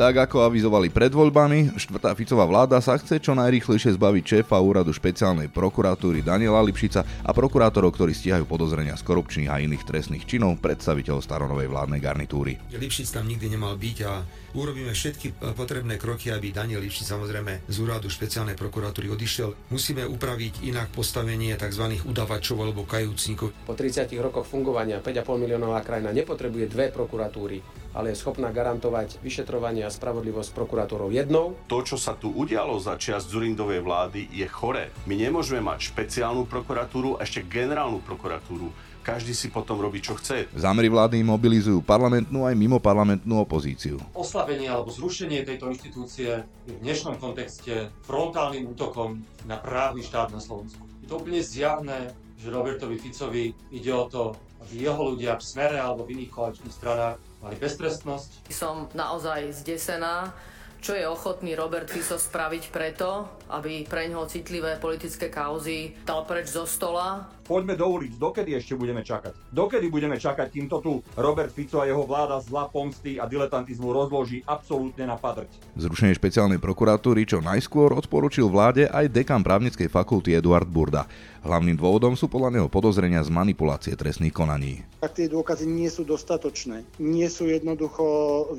Tak ako avizovali pred voľbami, štvrtá Ficová vláda sa chce čo najrýchlejšie zbaviť šéfa úradu špeciálnej prokuratúry Daniela Lipšica a prokurátorov, ktorí stíhajú podozrenia z korupčných a iných trestných činov predstaviteľov staronovej vládnej garnitúry. Lipšic tam nikdy nemal byť a urobíme všetky potrebné kroky, aby Daniel Lipšic samozrejme z úradu špeciálnej prokuratúry odišiel. Musíme upraviť inak postavenie tzv. udavačov alebo kajúcnikov. Po 30 rokoch fungovania 5,5 miliónová krajina nepotrebuje dve prokuratúry, ale je schopná garantovať vyšetrovanie a spravodlivosť prokurátorov jednou. To, čo sa tu udialo za čias Zurindovej vlády, je choré. My nemôžeme mať špeciálnu prokuratúru a ešte generálnu prokuratúru každý si potom robí, čo chce. Zámery vlády mobilizujú parlamentnú aj mimo parlamentnú opozíciu. Oslabenie alebo zrušenie tejto inštitúcie je v dnešnom kontexte frontálnym útokom na právny štát na Slovensku. Je to úplne zjavné, že Robertovi Ficovi ide o to, aby jeho ľudia v smere alebo v iných koaličných stranách mali beztrestnosť. Som naozaj zdesená, čo je ochotný Robert Fico spraviť preto, aby pre ňoho citlivé politické kauzy dal preč zo stola. Poďme do ulic, dokedy ešte budeme čakať? Dokedy budeme čakať, kým to tu Robert Fico a jeho vláda zla pomsty a diletantizmu rozloží absolútne na padrť? Zrušenie špeciálnej prokuratúry čo najskôr odporučil vláde aj dekan právnickej fakulty Eduard Burda. Hlavným dôvodom sú podľa neho podozrenia z manipulácie trestných konaní. Ak tie dôkazy nie sú dostatočné, nie sú jednoducho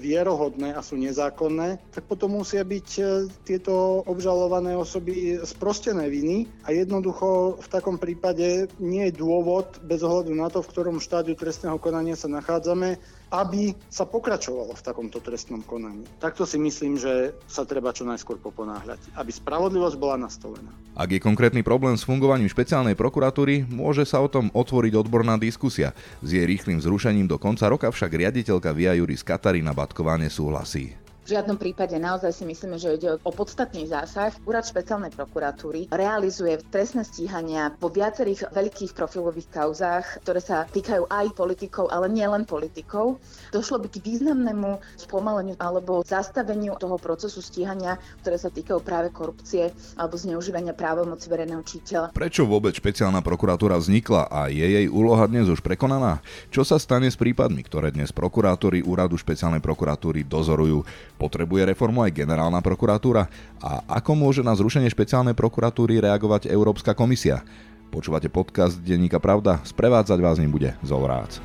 vierohodné a sú nezákonné, tak potom musia byť e, tieto obžalované osoby sprostené viny a jednoducho v takom prípade nie je dôvod, bez ohľadu na to, v ktorom štádiu trestného konania sa nachádzame, aby sa pokračovalo v takomto trestnom konaní. Takto si myslím, že sa treba čo najskôr poponáhľať, aby spravodlivosť bola nastolená. Ak je konkrétny problém s fungovaním špeciálnej prokuratúry, môže sa o tom otvoriť odborná diskusia. S jej rýchlým zrušením do konca roka však riaditeľka Via Juris Katarína Batková nesúhlasí. V žiadnom prípade naozaj si myslíme, že ide o podstatný zásah. Úrad špeciálnej prokuratúry realizuje trestné stíhania po viacerých veľkých profilových kauzách, ktoré sa týkajú aj politikov, ale nielen politikov. Došlo by k významnému spomaleniu alebo zastaveniu toho procesu stíhania, ktoré sa týkajú práve korupcie alebo zneužívania právomoci verejného čiteľa. Prečo vôbec špeciálna prokuratúra vznikla a je jej úloha dnes už prekonaná? Čo sa stane s prípadmi, ktoré dnes prokurátori úradu špeciálnej prokuratúry dozorujú? Potrebuje reformu aj generálna prokuratúra? A ako môže na zrušenie špeciálnej prokuratúry reagovať Európska komisia? Počúvate podcast Denníka Pravda? Sprevádzať vás ním bude Zolrác.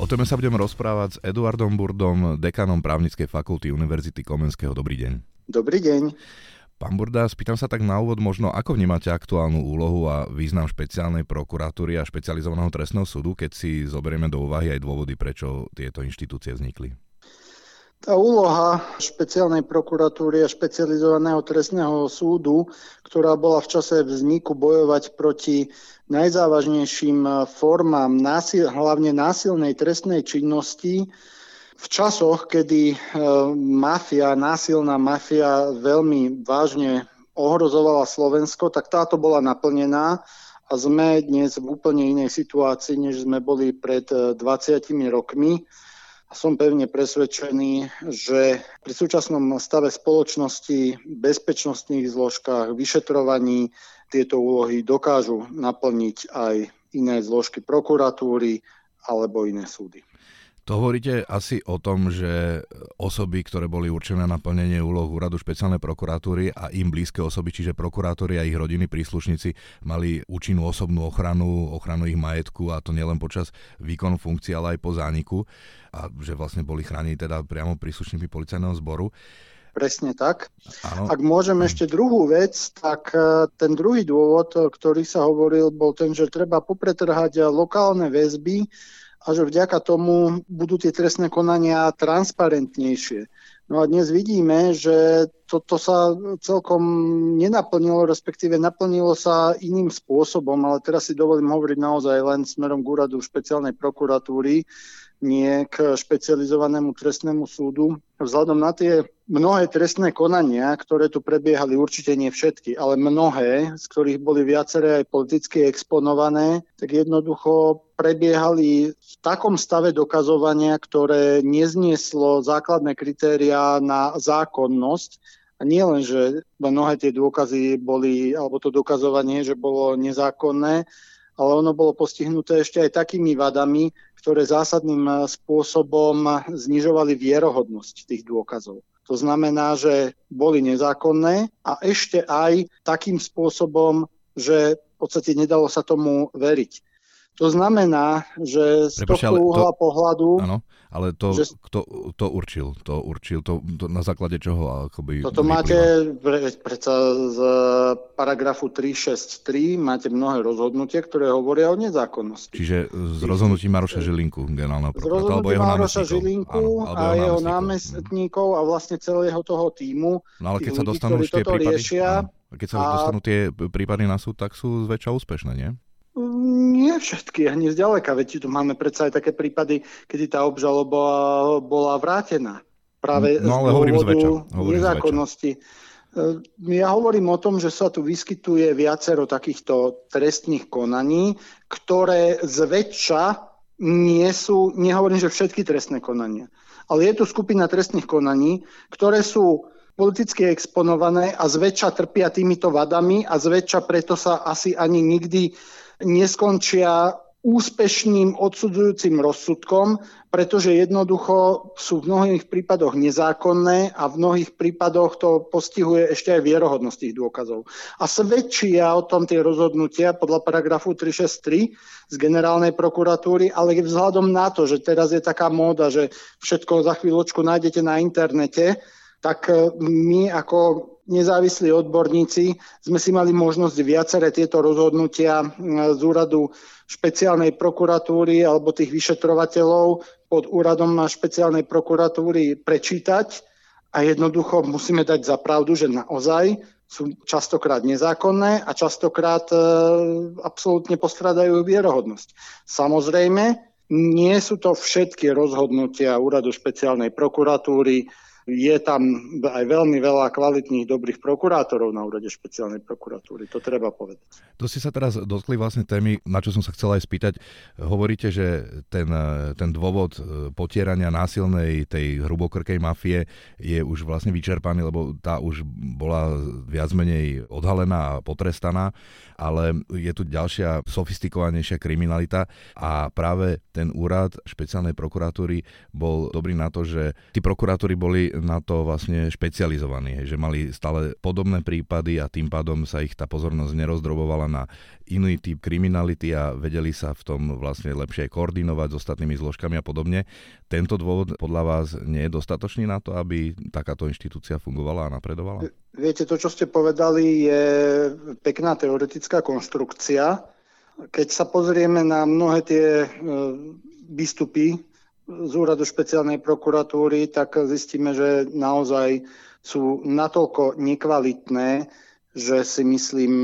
O téme sa budeme rozprávať s Eduardom Burdom, dekanom právnickej fakulty Univerzity Komenského. Dobrý deň. Dobrý deň. Pán Burda, spýtam sa tak na úvod možno, ako vnímate aktuálnu úlohu a význam špeciálnej prokuratúry a špecializovaného trestného súdu, keď si zoberieme do úvahy aj dôvody, prečo tieto inštitúcie vznikli? Tá úloha špeciálnej prokuratúry a špecializovaného trestného súdu, ktorá bola v čase vzniku bojovať proti najzávažnejším formám, násil, hlavne násilnej trestnej činnosti, v časoch, kedy e, mafia, násilná mafia veľmi vážne ohrozovala Slovensko, tak táto bola naplnená a sme dnes v úplne inej situácii, než sme boli pred 20 e, rokmi a som pevne presvedčený, že pri súčasnom stave spoločnosti, bezpečnostných zložkách, vyšetrovaní tieto úlohy dokážu naplniť aj iné zložky prokuratúry alebo iné súdy. To hovoríte asi o tom, že osoby, ktoré boli určené na plnenie úloh úradu špeciálnej prokuratúry a im blízke osoby, čiže prokurátori a ich rodiny príslušníci, mali účinnú osobnú ochranu, ochranu ich majetku a to nielen počas výkonu funkcie, ale aj po zániku a že vlastne boli chránení teda priamo príslušníkmi policajného zboru. Presne tak. Ano. Ak môžem ešte druhú vec, tak e, ten druhý dôvod, ktorý sa hovoril, bol ten, že treba popretrhať lokálne väzby a že vďaka tomu budú tie trestné konania transparentnejšie. No a dnes vidíme, že toto sa celkom nenaplnilo, respektíve naplnilo sa iným spôsobom, ale teraz si dovolím hovoriť naozaj len smerom k úradu špeciálnej prokuratúry, nie k špecializovanému trestnému súdu. Vzhľadom na tie mnohé trestné konania, ktoré tu prebiehali, určite nie všetky, ale mnohé, z ktorých boli viaceré aj politicky exponované, tak jednoducho prebiehali v takom stave dokazovania, ktoré neznieslo základné kritériá na zákonnosť. A nie len, že mnohé tie dôkazy boli, alebo to dokazovanie, že bolo nezákonné, ale ono bolo postihnuté ešte aj takými vadami, ktoré zásadným spôsobom znižovali vierohodnosť tých dôkazov. To znamená, že boli nezákonné a ešte aj takým spôsobom, že v podstate nedalo sa tomu veriť. To znamená, že z Prepač, tohto uhla to, pohľadu... Áno, ale to, že, kto to určil? To určil to, to na základe čoho? Akoby toto vyplýva? máte pre, predsa z paragrafu 363 máte mnohé rozhodnutie, ktoré hovoria o nezákonnosti. Čiže z rozhodnutí Maroša Žilinku, generálneho prokurátora, alebo jeho Maroša Žilinku áno, a jeho, jeho námestníkov a vlastne celého toho týmu. No ale keď sa dostanú už tie prípady, riešia, áno, keď sa a... dostanú tie prípady na súd, tak sú zväčša úspešné, nie? Nie všetky, ani zďaleka, veď tu máme predsa aj také prípady, kedy tá obžaloba bola vrátená. Práve no, ale z hovorím zväčša. Hovorím nezákonnosti. Zväčša. Ja hovorím o tom, že sa tu vyskytuje viacero takýchto trestných konaní, ktoré zväčša nie sú, nehovorím, že všetky trestné konania, ale je tu skupina trestných konaní, ktoré sú politicky exponované a zväčša trpia týmito vadami a zväčša preto sa asi ani nikdy neskončia úspešným odsudzujúcim rozsudkom, pretože jednoducho sú v mnohých prípadoch nezákonné a v mnohých prípadoch to postihuje ešte aj vierohodnosť tých dôkazov. A svedčia o tom tie rozhodnutia podľa paragrafu 363 z generálnej prokuratúry, ale vzhľadom na to, že teraz je taká móda, že všetko za chvíľočku nájdete na internete, tak my ako nezávislí odborníci sme si mali možnosť viaceré tieto rozhodnutia z úradu špeciálnej prokuratúry alebo tých vyšetrovateľov pod úradom špeciálnej prokuratúry prečítať a jednoducho musíme dať za pravdu, že naozaj sú častokrát nezákonné a častokrát e, absolútne postradajú vierohodnosť. Samozrejme, nie sú to všetky rozhodnutia úradu špeciálnej prokuratúry, je tam aj veľmi veľa kvalitných, dobrých prokurátorov na úrade špeciálnej prokuratúry. To treba povedať. To si sa teraz dotkli vlastne témy, na čo som sa chcel aj spýtať. Hovoríte, že ten, ten dôvod e, potierania násilnej tej hrubokrkej mafie je už vlastne vyčerpaný, lebo tá už bola viac menej odhalená a potrestaná, ale je tu ďalšia sofistikovanejšia kriminalita a práve ten úrad špeciálnej prokuratúry bol dobrý na to, že tí prokurátori boli na to vlastne špecializovaní, že mali stále podobné prípady a tým pádom sa ich tá pozornosť nerozdrobovala na iný typ kriminality a vedeli sa v tom vlastne lepšie koordinovať s ostatnými zložkami a podobne. Tento dôvod podľa vás nie je dostatočný na to, aby takáto inštitúcia fungovala a napredovala? Viete, to, čo ste povedali, je pekná teoretická konštrukcia. Keď sa pozrieme na mnohé tie e, výstupy z úradu špeciálnej prokuratúry, tak zistíme, že naozaj sú natoľko nekvalitné, že si myslím,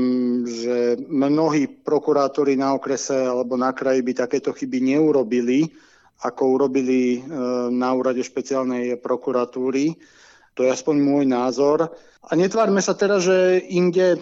že mnohí prokurátori na okrese alebo na kraji by takéto chyby neurobili, ako urobili e, na úrade špeciálnej prokuratúry. To je aspoň môj názor. A netvárme sa teraz, že inde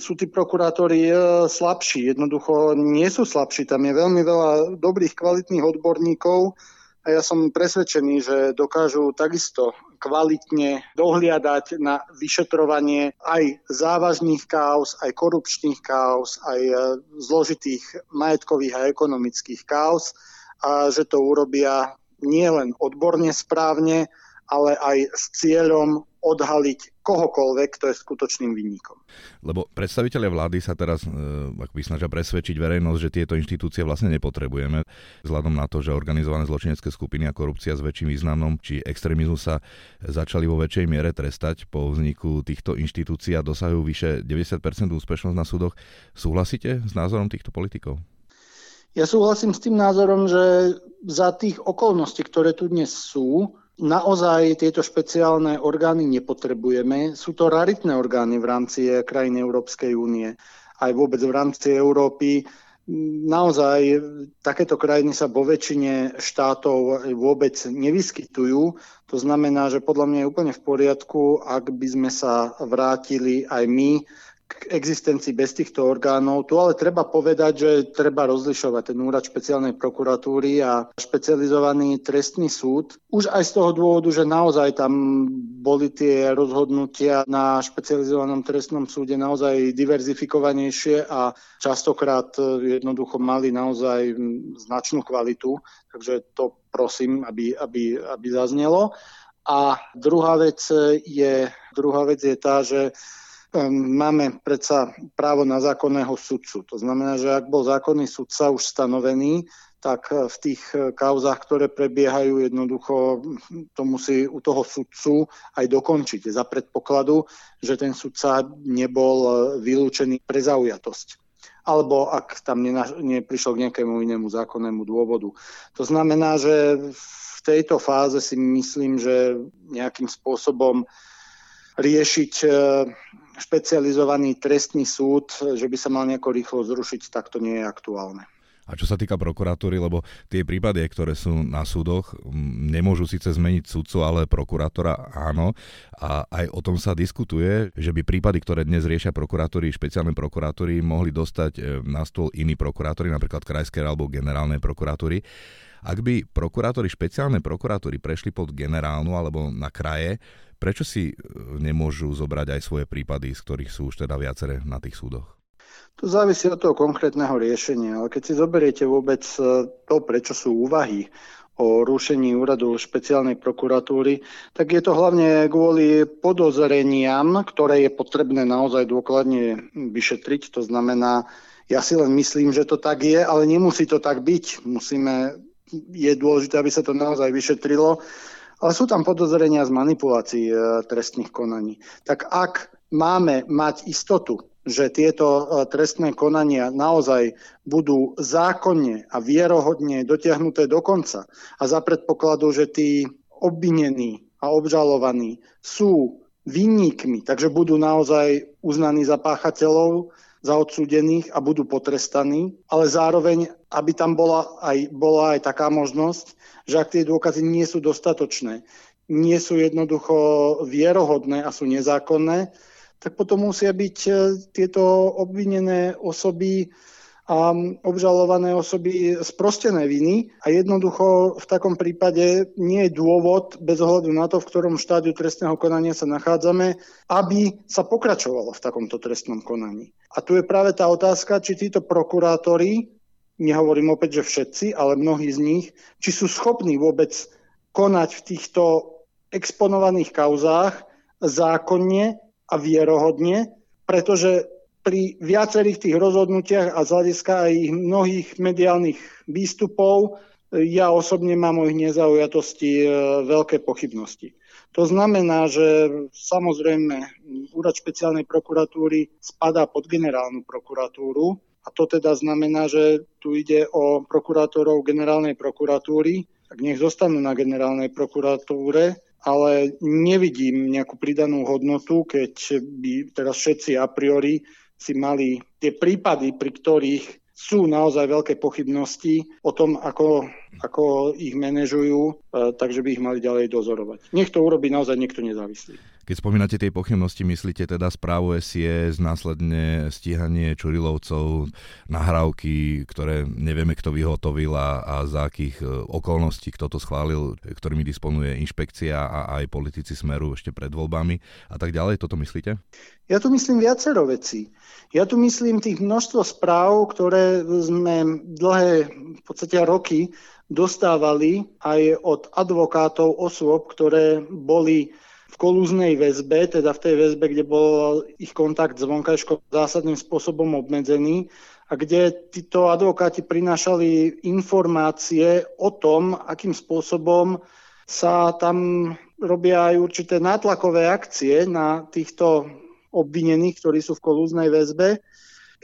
sú tí prokurátori e, slabší. Jednoducho nie sú slabší. Tam je veľmi veľa dobrých, kvalitných odborníkov, a ja som presvedčený, že dokážu takisto kvalitne dohliadať na vyšetrovanie aj závažných káuz, aj korupčných káuz, aj e, zložitých majetkových a ekonomických káuz a že to urobia nielen odborne správne, ale aj s cieľom odhaliť kohokoľvek, kto je skutočným vinníkom. Lebo predstaviteľe vlády sa teraz e, by snažia presvedčiť verejnosť, že tieto inštitúcie vlastne nepotrebujeme, vzhľadom na to, že organizované zločinecké skupiny a korupcia s väčším významom či extrémizmus sa začali vo väčšej miere trestať po vzniku týchto inštitúcií a dosahujú vyše 90% úspešnosť na súdoch. Súhlasíte s názorom týchto politikov? Ja súhlasím s tým názorom, že za tých okolností, ktoré tu dnes sú, Naozaj tieto špeciálne orgány nepotrebujeme. Sú to raritné orgány v rámci krajín Európskej únie. Aj vôbec v rámci Európy. Naozaj takéto krajiny sa vo väčšine štátov vôbec nevyskytujú. To znamená, že podľa mňa je úplne v poriadku, ak by sme sa vrátili aj my k existencii bez týchto orgánov. Tu ale treba povedať, že treba rozlišovať ten úrad špeciálnej prokuratúry a špecializovaný trestný súd. Už aj z toho dôvodu, že naozaj tam boli tie rozhodnutia na špecializovanom trestnom súde naozaj diverzifikovanejšie a častokrát jednoducho mali naozaj značnú kvalitu. Takže to prosím, aby, aby, aby zaznelo. A druhá vec je, druhá vec je tá, že máme predsa právo na zákonného sudcu. To znamená, že ak bol zákonný sudca už stanovený, tak eh, v tých eh, kauzách, ktoré prebiehajú, jednoducho hm, to musí u toho sudcu aj dokončiť za predpokladu, že ten sudca nebol eh, vylúčený pre zaujatosť alebo ak tam neprišlo k nejakému inému zákonnému dôvodu. To znamená, že v tejto fáze si myslím, že nejakým spôsobom riešiť špecializovaný trestný súd, že by sa mal nejako rýchlo zrušiť, tak to nie je aktuálne. A čo sa týka prokuratúry, lebo tie prípady, ktoré sú na súdoch, nemôžu síce zmeniť sudcu, ale prokurátora áno. A aj o tom sa diskutuje, že by prípady, ktoré dnes riešia prokuratúry, špeciálne prokuratúry, mohli dostať e, na stôl iní prokurátori, napríklad krajské alebo generálnej prokuratúry. Ak by prokurátori špeciálnej prokuratúry prešli pod generálnu alebo na kraje, Prečo si e, nemôžu zobrať aj svoje prípady, z ktorých sú už teda viaceré na tých súdoch? To závisí od toho konkrétneho riešenia, ale keď si zoberiete vôbec e, to, prečo sú úvahy o rušení úradu špeciálnej prokuratúry, tak je to hlavne kvôli podozreniam, ktoré je potrebné naozaj dôkladne vyšetriť. To znamená, ja si len myslím, že to tak je, ale nemusí to tak byť. Musíme, je dôležité, aby sa to naozaj vyšetrilo ale sú tam podozrenia z manipulácií e, trestných konaní. Tak ak máme mať istotu, že tieto e, trestné konania naozaj budú zákonne a vierohodne dotiahnuté do konca a za predpokladu, že tí obvinení a obžalovaní sú vinníkmi, takže budú naozaj uznaní za páchateľov, za odsúdených a budú potrestaní, ale zároveň, aby tam bola aj, bola aj taká možnosť, že ak tie dôkazy nie sú dostatočné, nie sú jednoducho vierohodné a sú nezákonné, tak potom musia byť e, tieto obvinené osoby a obžalované osoby sprostené viny a jednoducho v takom prípade nie je dôvod, bez ohľadu na to, v ktorom štádiu trestného konania sa nachádzame, aby sa pokračovalo v takomto trestnom konaní. A tu je práve tá otázka, či títo prokurátori, nehovorím opäť, že všetci, ale mnohí z nich, či sú schopní vôbec konať v týchto exponovaných kauzách zákonne a vierohodne, pretože pri viacerých tých rozhodnutiach a z hľadiska aj ich mnohých mediálnych výstupov ja osobne mám o ich nezaujatosti e, veľké pochybnosti. To znamená, že samozrejme úrad špeciálnej prokuratúry spadá pod generálnu prokuratúru a to teda znamená, že tu ide o prokurátorov generálnej prokuratúry, tak nech zostanú na generálnej prokuratúre, ale nevidím nejakú pridanú hodnotu, keď by teraz všetci a priori si mali tie prípady, pri ktorých sú naozaj veľké pochybnosti o tom, ako, ako ich manažujú, e, takže by ich mali ďalej dozorovať. Nech to urobí naozaj niekto nezávislý. Keď spomínate tie pochybnosti, myslíte teda správu SIS, následne stíhanie Čurilovcov, nahrávky, ktoré nevieme, kto vyhotovil a, a za akých e, okolností, kto to schválil, ktorými disponuje inšpekcia a aj politici Smeru ešte pred voľbami a tak ďalej. Toto myslíte? Ja tu myslím viacero vecí. Ja tu myslím tých množstvo správ, ktoré sme dlhé v podstate roky dostávali aj od advokátov osôb, ktoré boli v kolúznej väzbe, teda v tej väzbe, kde bol ich kontakt s vonkajškou zásadným spôsobom obmedzený a kde títo advokáti prinášali informácie o tom, akým spôsobom sa tam robia aj určité nátlakové akcie na týchto obvinených, ktorí sú v kolúznej väzbe.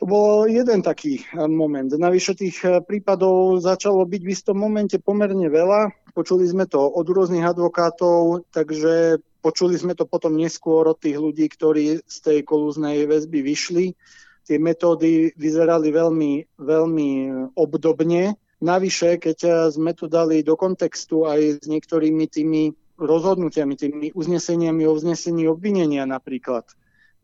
To bol jeden taký moment. Navyše tých prípadov začalo byť v istom momente pomerne veľa. Počuli sme to od rôznych advokátov, takže Počuli sme to potom neskôr od tých ľudí, ktorí z tej kolúznej väzby vyšli. Tie metódy vyzerali veľmi, veľmi obdobne. Navyše, keď sme to dali do kontextu aj s niektorými tými rozhodnutiami, tými uzneseniami o vznesení obvinenia napríklad,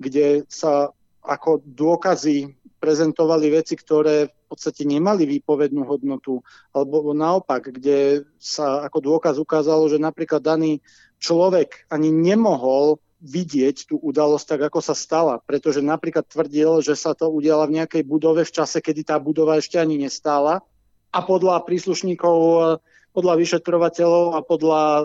kde sa ako dôkazy prezentovali veci, ktoré v podstate nemali výpovednú hodnotu, alebo naopak, kde sa ako dôkaz ukázalo, že napríklad daný človek ani nemohol vidieť tú udalosť tak, ako sa stala, pretože napríklad tvrdil, že sa to udiala v nejakej budove v čase, kedy tá budova ešte ani nestála a podľa príslušníkov podľa vyšetrovateľov a podľa e,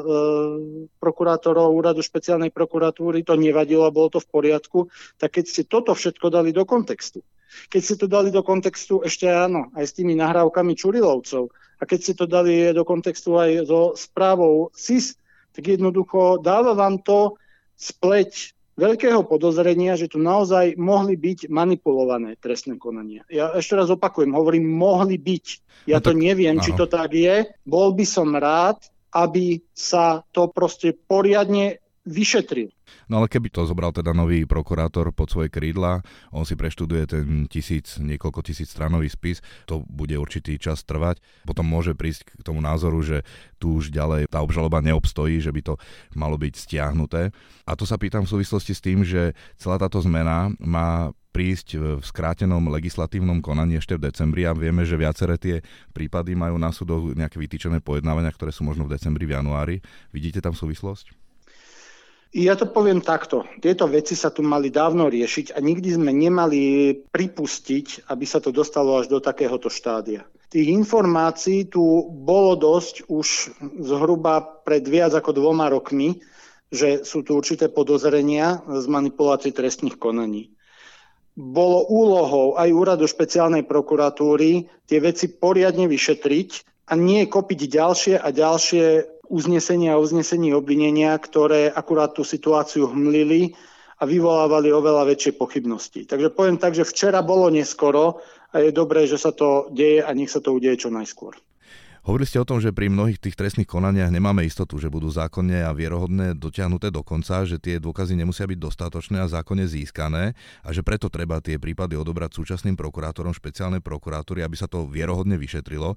prokurátorov úradu špeciálnej prokuratúry to nevadilo a bolo to v poriadku, tak keď ste toto všetko dali do kontextu, keď ste to dali do kontextu ešte áno, aj s tými nahrávkami Čurilovcov a keď ste to dali do kontextu aj so správou SIS, tak jednoducho dáva vám to spleť veľkého podozrenia, že tu naozaj mohli byť manipulované trestné konania. Ja ešte raz opakujem, hovorím mohli byť. Ja no tak, to neviem, áno. či to tak je. Bol by som rád, aby sa to proste poriadne vyšetril. No ale keby to zobral teda nový prokurátor pod svoje krídla, on si preštuduje ten tisíc, niekoľko tisíc stranový spis, to bude určitý čas trvať. Potom môže prísť k tomu názoru, že tu už ďalej tá obžaloba neobstojí, že by to malo byť stiahnuté. A to sa pýtam v súvislosti s tým, že celá táto zmena má prísť v skrátenom legislatívnom konaní ešte v decembri a vieme, že viaceré tie prípady majú na súdoch nejaké vytýčené pojednávania, ktoré sú možno v decembri, v januári. Vidíte tam súvislosť? Ja to poviem takto. Tieto veci sa tu mali dávno riešiť a nikdy sme nemali pripustiť, aby sa to dostalo až do takéhoto štádia. Tých informácií tu bolo dosť už zhruba pred viac ako dvoma rokmi, že sú tu určité podozrenia z manipulácií trestných konaní. Bolo úlohou aj úradu špeciálnej prokuratúry tie veci poriadne vyšetriť a nie kopiť ďalšie a ďalšie uznesenia a uznesení obvinenia, ktoré akurát tú situáciu hmlili a vyvolávali oveľa väčšie pochybnosti. Takže poviem tak, že včera bolo neskoro a je dobré, že sa to deje a nech sa to udeje čo najskôr. Hovorili ste o tom, že pri mnohých tých trestných konaniach nemáme istotu, že budú zákonne a vierohodné dotiahnuté do konca, že tie dôkazy nemusia byť dostatočné a zákonne získané a že preto treba tie prípady odobrať súčasným prokurátorom špeciálnej prokuratúry, aby sa to vierohodne vyšetrilo.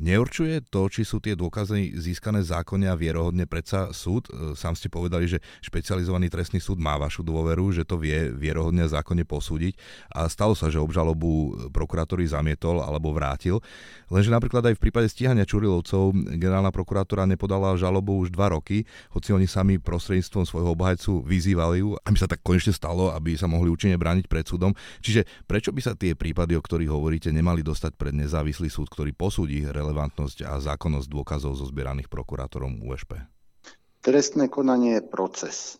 Neurčuje to, či sú tie dôkazy získané zákonne a vierohodne predsa súd? E, sám ste povedali, že špecializovaný trestný súd má vašu dôveru, že to vie vierohodne a zákonne posúdiť a stalo sa, že obžalobu prokurátory zamietol alebo vrátil. Lenže napríklad aj v prípade stíhania Čurilovcov generálna prokurátora nepodala žalobu už dva roky, hoci oni sami prostredníctvom svojho obhajcu vyzývali ju, aby sa tak konečne stalo, aby sa mohli účinne brániť pred súdom. Čiže prečo by sa tie prípady, o ktorých hovoríte, nemali dostať pred nezávislý súd, ktorý posúdi relevantnosť a zákonnosť dôkazov zo zbieraných prokurátorom USP? Trestné konanie je proces.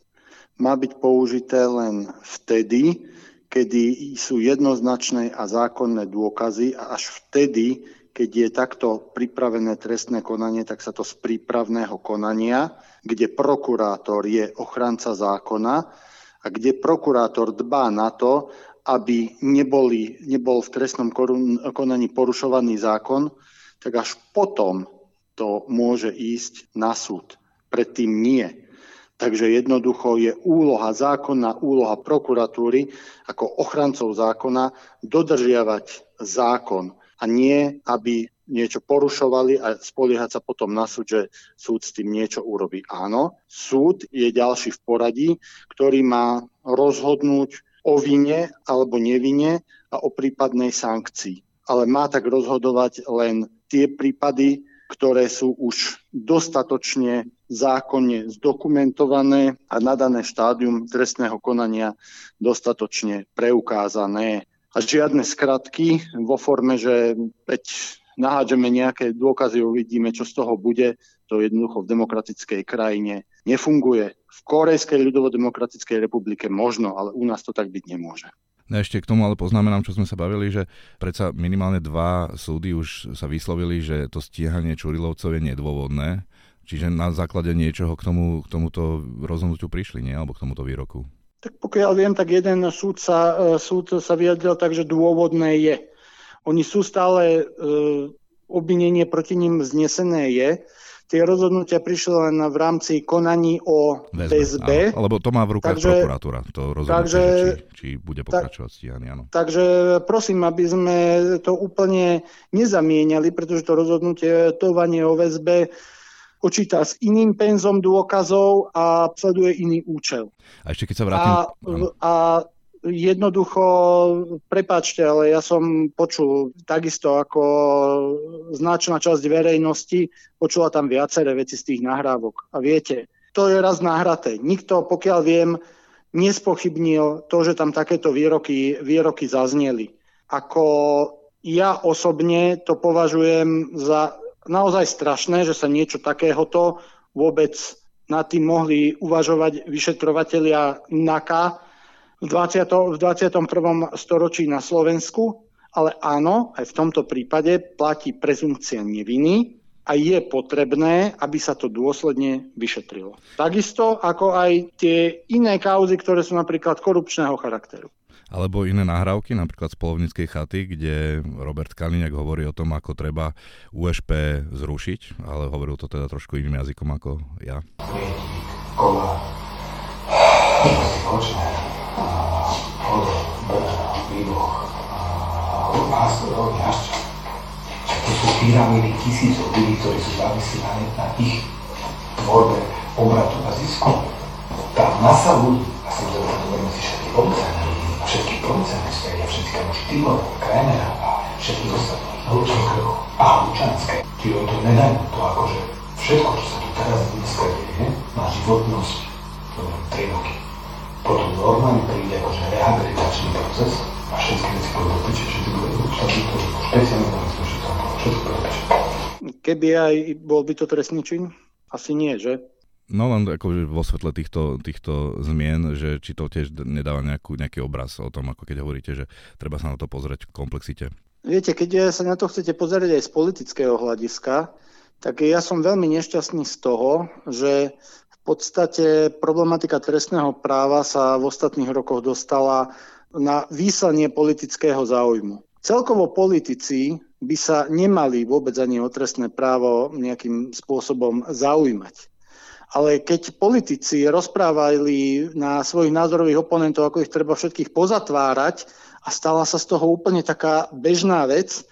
Má byť použité len vtedy, kedy sú jednoznačné a zákonné dôkazy a až vtedy, keď je takto pripravené trestné konanie, tak sa to z prípravného konania, kde prokurátor je ochranca zákona a kde prokurátor dbá na to, aby neboli, nebol v trestnom konaní porušovaný zákon, tak až potom to môže ísť na súd. Predtým nie. Takže jednoducho je úloha zákona, úloha prokuratúry ako ochrancov zákona dodržiavať zákon a nie, aby niečo porušovali a spoliehať sa potom na súd, že súd s tým niečo urobí. Áno, súd je ďalší v poradí, ktorý má rozhodnúť o vine alebo nevine a o prípadnej sankcii. Ale má tak rozhodovať len tie prípady, ktoré sú už dostatočne zákonne zdokumentované a na dané štádium trestného konania dostatočne preukázané. A žiadne skratky vo forme, že veď nahádžeme nejaké dôkazy, uvidíme, čo z toho bude, to jednoducho v demokratickej krajine nefunguje. V Korejskej ľudovo-demokratickej republike možno, ale u nás to tak byť nemôže. No ešte k tomu ale poznamenám, čo sme sa bavili, že predsa minimálne dva súdy už sa vyslovili, že to stíhanie Čurilovcov je nedôvodné. Čiže na základe niečoho k, tomu, k tomuto rozhodnutiu prišli, nie? Alebo k tomuto výroku? Tak pokiaľ viem, tak jeden súd sa, e, súd sa vyjadril tak, že dôvodné je. Oni sú stále, e, obvinenie proti ním znesené je, tie rozhodnutia prišli len v rámci konaní o väzbe. Áno, lebo to má v rukách takže, prokuratúra, to rozhodnutie, takže, či, či bude pokračovať stíhanie. Áno. Takže prosím, aby sme to úplne nezamieniali, pretože to rozhodnutie tovanie o väzbe počíta s iným penzom dôkazov a sleduje iný účel. A ešte keď sa vrátim... A, a jednoducho, prepáčte, ale ja som počul takisto ako značná časť verejnosti, počula tam viaceré veci z tých nahrávok. A viete, to je raz nahraté. Nikto, pokiaľ viem, nespochybnil to, že tam takéto výroky, výroky zazneli. Ako ja osobne to považujem za naozaj strašné, že sa niečo takéhoto vôbec nad tým mohli uvažovať vyšetrovatelia NAKA v, 20, v 21. storočí na Slovensku, ale áno, aj v tomto prípade platí prezumcia neviny a je potrebné, aby sa to dôsledne vyšetrilo. Takisto ako aj tie iné kauzy, ktoré sú napríklad korupčného charakteru alebo iné nahrávky, napríklad z polovníckej chaty, kde Robert Kaliňák hovorí o tom, ako treba USP zrušiť, ale hovoril to teda trošku iným jazykom ako ja. Kola, Kočner, Hodor, Brna, Výboch, To sú pyramídy tisícov ľudí, ktorí sú závislí na, na ich tvorbe obratu a zisku. Tá masa ľudí, a samozrejme, hovoríme si všetky policajné všetky sféry a všetky kamoši Tibor, Krajnera a všetkých ostatných Hlučníkov a Hlučanské. Ti o to nedajú to akože všetko, čo sa tu teraz dneska deje, má životnosť no, 3 roky. Potom normálne príde akože rehabilitačný proces a všetky veci do piče, všetky budú to špeciálne policajné všetko, piče. Keby aj bol by to trestný čin? Asi nie, že? No len akože vo svetle týchto, týchto zmien, že či to tiež nedáva nejakú, nejaký obraz o tom, ako keď hovoríte, že treba sa na to pozrieť v komplexite. Viete, keď sa na to chcete pozrieť aj z politického hľadiska, tak ja som veľmi nešťastný z toho, že v podstate problematika trestného práva sa v ostatných rokoch dostala na výslanie politického záujmu. Celkovo politici by sa nemali vôbec ani o trestné právo nejakým spôsobom zaujímať. Ale keď politici rozprávali na svojich názorových oponentov, ako ich treba všetkých pozatvárať a stala sa z toho úplne taká bežná vec,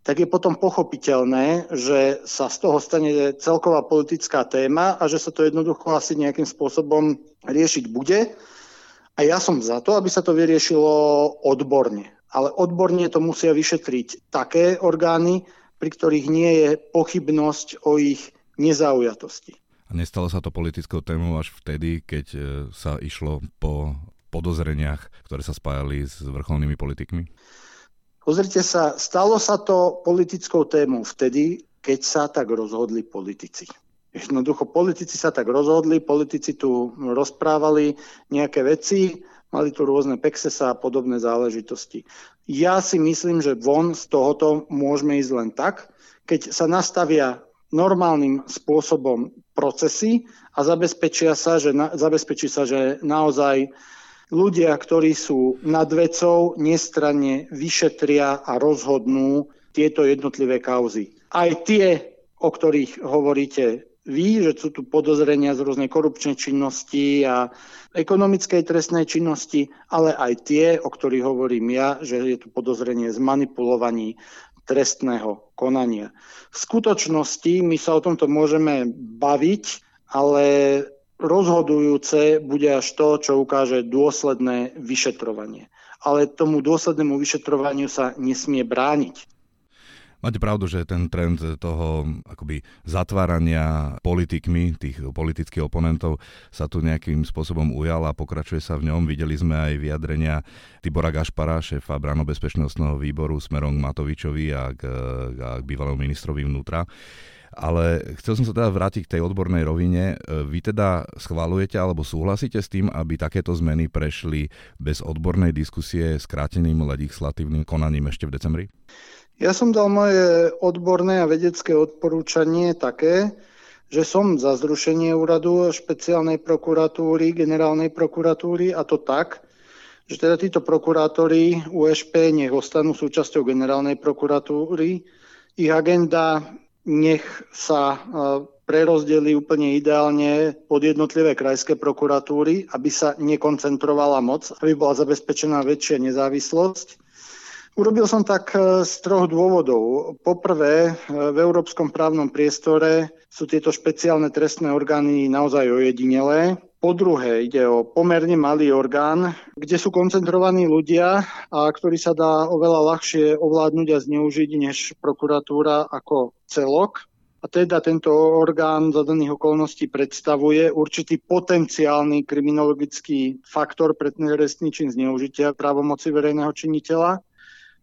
tak je potom pochopiteľné, že sa z toho stane celková politická téma a že sa to jednoducho asi nejakým spôsobom riešiť bude. A ja som za to, aby sa to vyriešilo odborne. Ale odborne to musia vyšetriť také orgány, pri ktorých nie je pochybnosť o ich nezaujatosti. A nestalo sa to politickou témou až vtedy, keď e, sa išlo po podozreniach, ktoré sa spájali s vrcholnými politikmi? Pozrite sa, stalo sa to politickou témou vtedy, keď sa tak rozhodli politici. Jednoducho politici sa tak rozhodli, politici tu rozprávali nejaké veci, mali tu rôzne pexesa a podobné záležitosti. Ja si myslím, že von z tohoto môžeme ísť len tak, keď sa nastavia normálnym spôsobom procesy a zabezpečia sa, že na, zabezpečí sa, že naozaj ľudia, ktorí sú nad vecou, nestranne vyšetria a rozhodnú tieto jednotlivé kauzy. Aj tie, o ktorých hovoríte vy, že sú tu podozrenia z rôznej korupčnej činnosti a ekonomickej trestnej činnosti, ale aj tie, o ktorých hovorím ja, že je tu podozrenie z manipulovaní trestného konania. V skutočnosti my sa o tomto môžeme baviť, ale rozhodujúce bude až to, čo ukáže dôsledné vyšetrovanie. Ale tomu dôslednému vyšetrovaniu sa nesmie brániť. Máte pravdu, že ten trend toho akoby zatvárania politikmi, tých politických oponentov sa tu nejakým spôsobom ujal a pokračuje sa v ňom. Videli sme aj vyjadrenia Tibora Gašpara, šéfa branobezpečnostného výboru smerom k Matovičovi a k, a k bývalému ministrovi vnútra. Ale chcel som sa teda vrátiť k tej odbornej rovine. Vy teda schválujete alebo súhlasíte s tým, aby takéto zmeny prešli bez odbornej diskusie skráteným legislatívnym konaním ešte v decembri? Ja som dal moje odborné a vedecké odporúčanie také, že som za zrušenie úradu špeciálnej prokuratúry, generálnej prokuratúry a to tak, že teda títo prokurátori USP nech ostanú súčasťou generálnej prokuratúry. Ich agenda nech sa e, prerozdeli úplne ideálne pod jednotlivé krajské prokuratúry, aby sa nekoncentrovala moc, aby bola zabezpečená väčšia nezávislosť Urobil som tak e, z troch dôvodov. Poprvé, e, v európskom právnom priestore sú tieto špeciálne trestné orgány naozaj ojedinelé Po druhé, ide o pomerne malý orgán, kde sú koncentrovaní ľudia, a ktorý sa dá oveľa ľahšie ovládnuť a zneužiť než prokuratúra ako celok. A teda tento orgán za daných okolností predstavuje určitý potenciálny kriminologický faktor pre trestný čin zneužitia právomoci verejného činiteľa.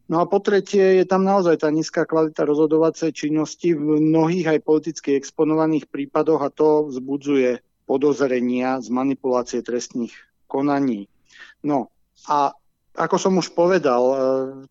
No a po tretie je tam naozaj tá nízka kvalita rozhodovacej činnosti v mnohých aj politicky exponovaných prípadoch a to vzbudzuje podozrenia z manipulácie trestných konaní. No a ako som už povedal, e,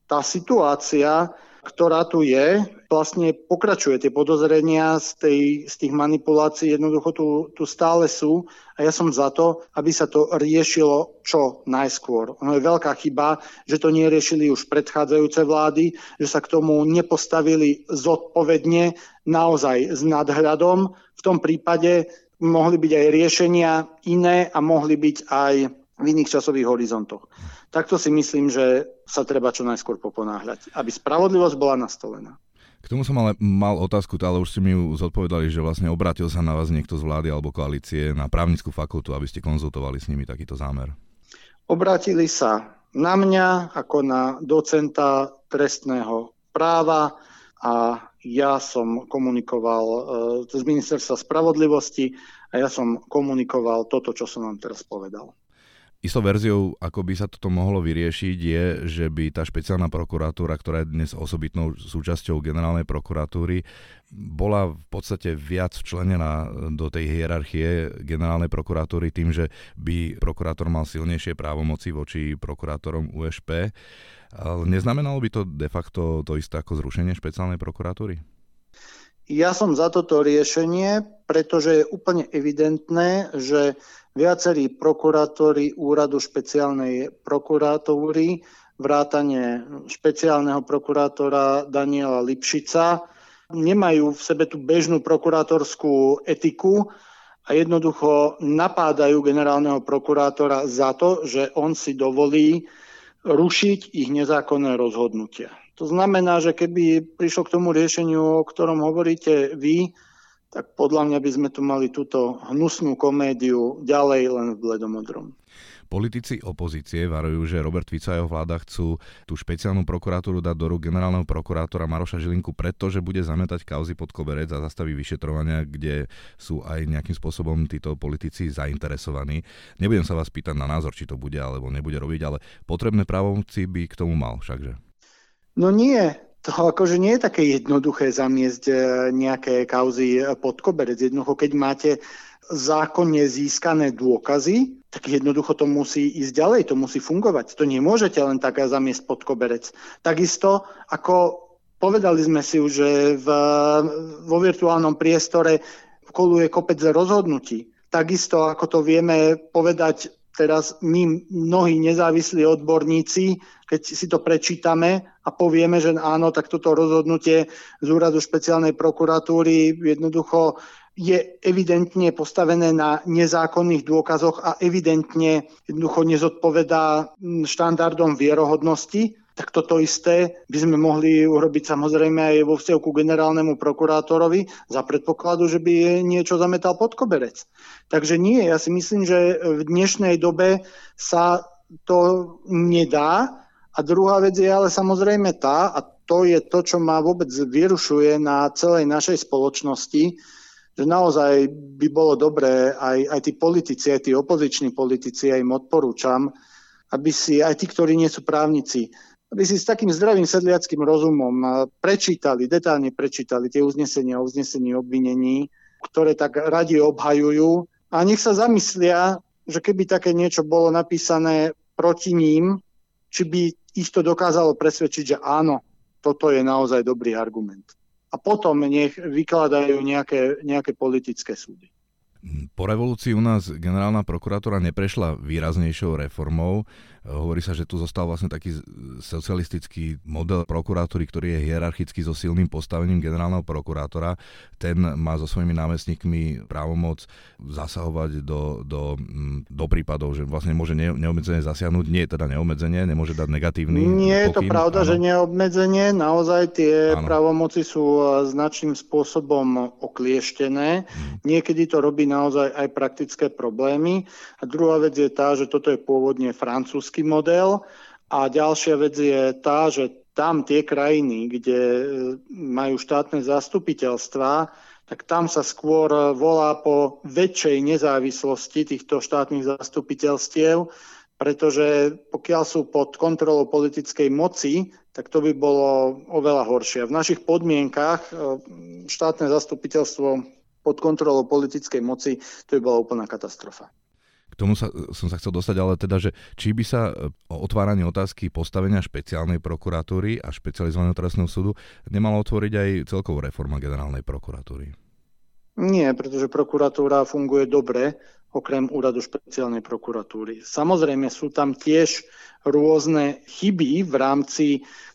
tá situácia, ktorá tu je, vlastne pokračuje. Tie podozrenia z, tej, z tých manipulácií jednoducho tu, tu stále sú a ja som za to, aby sa to riešilo čo najskôr. Ono je veľká chyba, že to neriešili už predchádzajúce vlády, že sa k tomu nepostavili zodpovedne, naozaj s nadhľadom. V tom prípade mohli byť aj riešenia iné a mohli byť aj v iných časových horizontoch. Takto si myslím, že sa treba čo najskôr poponáhľať, aby spravodlivosť bola nastolená. K tomu som ale mal otázku, ale už ste mi ju zodpovedali, že vlastne obrátil sa na vás niekto z vlády alebo koalície na právnickú fakultu, aby ste konzultovali s nimi takýto zámer. Obrátili sa na mňa ako na docenta trestného práva a ja som komunikoval e, z ministerstva spravodlivosti a ja som komunikoval toto, čo som vám teraz povedal. Istou verziou, ako by sa toto mohlo vyriešiť, je, že by tá špeciálna prokuratúra, ktorá je dnes osobitnou súčasťou generálnej prokuratúry, bola v podstate viac včlenená do tej hierarchie generálnej prokuratúry tým, že by prokurátor mal silnejšie právomoci voči prokurátorom USP. Neznamenalo by to de facto to isté ako zrušenie špeciálnej prokuratúry? Ja som za toto riešenie, pretože je úplne evidentné, že viacerí prokurátori úradu špeciálnej prokuratúry, vrátane špeciálneho prokurátora Daniela Lipšica, nemajú v sebe tú bežnú prokurátorskú etiku a jednoducho napádajú generálneho prokurátora za to, že on si dovolí rušiť ich nezákonné rozhodnutia. To znamená, že keby prišlo k tomu riešeniu, o ktorom hovoríte vy, tak podľa mňa by sme tu mali túto hnusnú komédiu ďalej len v bledomodrom. Politici opozície varujú, že Robert Fico a jeho vláda chcú tú špeciálnu prokuratúru dať do rúk generálneho prokurátora Maroša Žilinku, pretože bude zametať kauzy pod koberec a zastaví vyšetrovania, kde sú aj nejakým spôsobom títo politici zainteresovaní. Nebudem sa vás pýtať na názor, či to bude alebo nebude robiť, ale potrebné právomoci by k tomu mal všakže. No nie, to akože nie je také jednoduché zamiesť e, nejaké kauzy pod koberec. Jednoducho, keď máte zákonne získané dôkazy, tak jednoducho to musí ísť ďalej, to musí fungovať. To nemôžete len tak zamiesť pod koberec. Takisto ako povedali sme si už, že v, vo virtuálnom priestore koluje kopec rozhodnutí. Takisto ako to vieme povedať teraz my mnohí nezávislí odborníci, keď si to prečítame a povieme, že áno, tak toto rozhodnutie z úradu špeciálnej prokuratúry jednoducho je evidentne postavené na nezákonných dôkazoch a evidentne jednoducho nezodpovedá štandardom vierohodnosti, tak toto isté by sme mohli urobiť samozrejme aj vo vzťahu ku generálnemu prokurátorovi za predpokladu, že by niečo zametal pod koberec. Takže nie, ja si myslím, že v dnešnej dobe sa to nedá. A druhá vec je ale samozrejme tá, a to je to, čo ma vôbec vyrušuje na celej našej spoločnosti, že naozaj by bolo dobré aj, aj tí politici, aj tí opoziční politici, ja im odporúčam, aby si aj tí, ktorí nie sú právnici, aby si s takým zdravým sedliackým rozumom prečítali, detálne prečítali tie uznesenia o uznesení obvinení, ktoré tak radi obhajujú a nech sa zamyslia, že keby také niečo bolo napísané proti ním, či by ich to dokázalo presvedčiť, že áno, toto je naozaj dobrý argument. A potom nech vykladajú nejaké, nejaké politické súdy. Po revolúcii u nás generálna prokuratúra neprešla výraznejšou reformou. Hovorí sa, že tu zostal vlastne taký socialistický model prokuratúry, ktorý je hierarchicky so silným postavením generálneho prokurátora. Ten má so svojimi námestníkmi právomoc zasahovať do, do, mm, do prípadov, že vlastne môže neobmedzene zasiahnuť. Nie je teda neobmedzenie, nemôže dať negatívny Nie je to pravda, áno. že neobmedzenie. Naozaj tie áno. právomoci sú značným spôsobom oklieštené. Hmm. Niekedy to robí na naozaj aj praktické problémy. A druhá vec je tá, že toto je pôvodne francúzsky model a ďalšia vec je tá, že tam tie krajiny, kde e, majú štátne zastupiteľstva, tak tam sa skôr volá po väčšej nezávislosti týchto štátnych zastupiteľstiev, pretože pokiaľ sú pod kontrolou politickej moci, tak to by bolo oveľa horšie. V našich podmienkach e, štátne zastupiteľstvo pod kontrolou politickej moci, to by bola úplná katastrofa. Tomu sa, som sa chcel dostať, ale teda, že či by sa e, o otváranie otázky postavenia špeciálnej prokuratúry a špecializovaného trestného súdu nemala otvoriť aj celková reforma generálnej prokuratúry? Nie, pretože prokuratúra funguje dobre okrem úradu špeciálnej prokuratúry. Samozrejme sú tam tiež rôzne chyby v rámci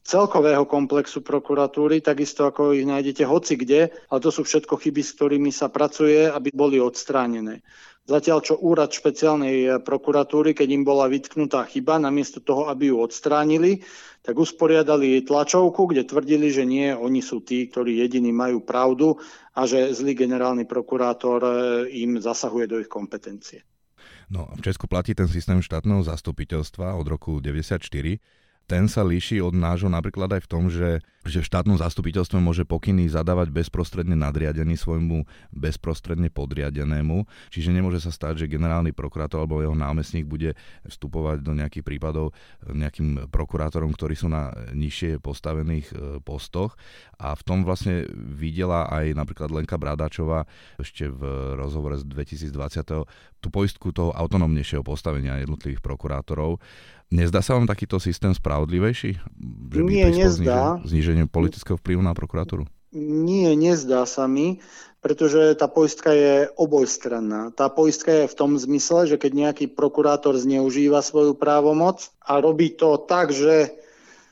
celkového komplexu prokuratúry, takisto ako ich nájdete hoci kde, ale to sú všetko chyby, s ktorými sa pracuje, aby boli odstránené. Zatiaľ, čo úrad špeciálnej prokuratúry, keď im bola vytknutá chyba, namiesto toho, aby ju odstránili, tak usporiadali tlačovku, kde tvrdili, že nie, oni sú tí, ktorí jediní majú pravdu a že zlý generálny prokurátor e, im zasahuje do ich kompetencie. No, v Česku platí ten systém štátneho zastupiteľstva od roku 1994 ten sa líši od nášho napríklad aj v tom, že, že v štátnom zastupiteľstve môže pokyny zadávať bezprostredne nadriadený svojmu bezprostredne podriadenému, čiže nemôže sa stať, že generálny prokurátor alebo jeho námestník bude vstupovať do nejakých prípadov nejakým prokurátorom, ktorí sú na nižšie postavených e, postoch a v tom vlastne videla aj napríklad Lenka Bradáčová ešte v rozhovore z 2020 tú poistku toho autonómnejšieho postavenia jednotlivých prokurátorov Nezdá sa vám takýto systém spravodlivejší? Že by Nie, nezdá. Zníženie politického vplyvu na prokuratúru? Nie, nezdá sa mi, pretože tá poistka je obojstranná. Tá poistka je v tom zmysle, že keď nejaký prokurátor zneužíva svoju právomoc a robí to tak, že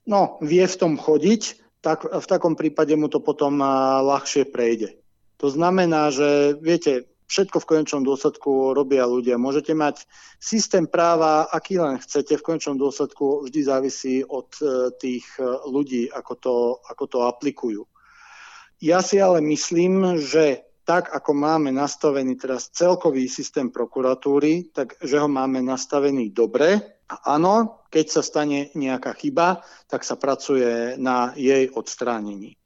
no, vie v tom chodiť, tak v takom prípade mu to potom ľahšie prejde. To znamená, že viete, všetko v konečnom dôsledku robia ľudia. Môžete mať systém práva, aký len chcete, v konečnom dôsledku vždy závisí od e, tých e, ľudí, ako to, ako to aplikujú. Ja si ale myslím, že tak, ako máme nastavený teraz celkový systém prokuratúry, tak že ho máme nastavený dobre. A áno, keď sa stane nejaká chyba, tak sa pracuje na jej odstránení.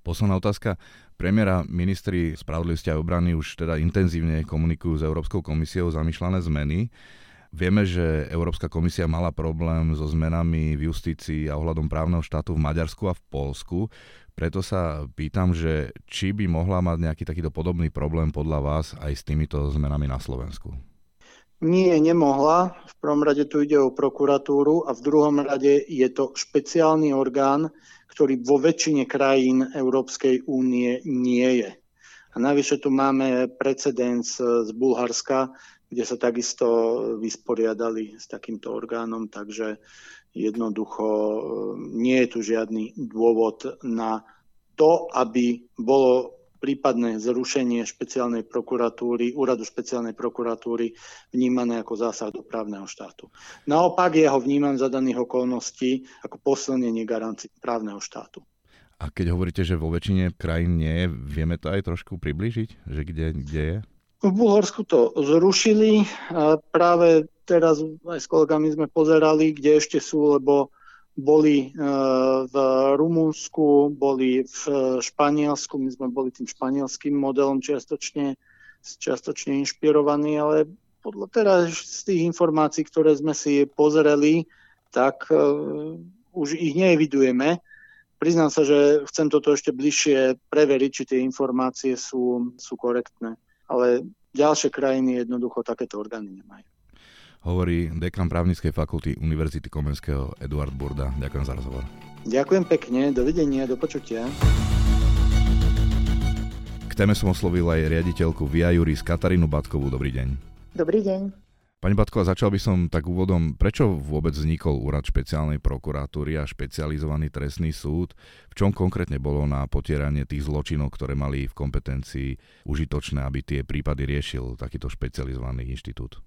Posledná otázka. Premiéra ministri spravodlivosti a obrany už teda intenzívne komunikujú s Európskou komisiou zamýšľané zmeny. Vieme, že Európska komisia mala problém so zmenami v justícii a ohľadom právneho štátu v Maďarsku a v Polsku. Preto sa pýtam, že či by mohla mať nejaký takýto podobný problém podľa vás aj s týmito zmenami na Slovensku? Nie, nemohla. V prvom rade tu ide o prokuratúru a v druhom rade je to špeciálny orgán, ktorý vo väčšine krajín Európskej únie nie je. A navyše tu máme precedens z Bulharska, kde sa takisto vysporiadali s takýmto orgánom, takže jednoducho e, nie je tu žiadny dôvod na to, aby bolo prípadné zrušenie špeciálnej prokuratúry, úradu špeciálnej prokuratúry vnímané ako zásah do právneho štátu. Naopak je ho vnímam za daných okolností ako posilnenie garancií právneho štátu. A keď hovoríte, že vo väčšine krajín nie je, vieme to aj trošku približiť, že kde, kde je? V Bulhorsku to zrušili. Práve teraz aj s kolegami sme pozerali, kde ešte sú, lebo boli e, v Rumunsku, boli v Španielsku, my sme boli tým španielským modelom čiastočne, čiastočne inšpirovaní, ale podľa teraz z tých informácií, ktoré sme si pozreli, tak uh, už ich neevidujeme. Priznám sa, že chcem toto ešte bližšie preveriť, či tie informácie sú, sú korektné. Ale ďalšie krajiny jednoducho takéto orgány nemajú hovorí dekan právnickej fakulty Univerzity Komenského Eduard Burda. Ďakujem za rozhovor. Ďakujem pekne, dovidenia, do počutia. K téme som oslovil aj riaditeľku Via Juris Katarínu Batkovú. Dobrý deň. Dobrý deň. Pani Batková, začal by som tak úvodom, prečo vôbec vznikol úrad špeciálnej prokuratúry a špecializovaný trestný súd? V čom konkrétne bolo na potieranie tých zločinov, ktoré mali v kompetencii užitočné, aby tie prípady riešil takýto špecializovaný inštitút?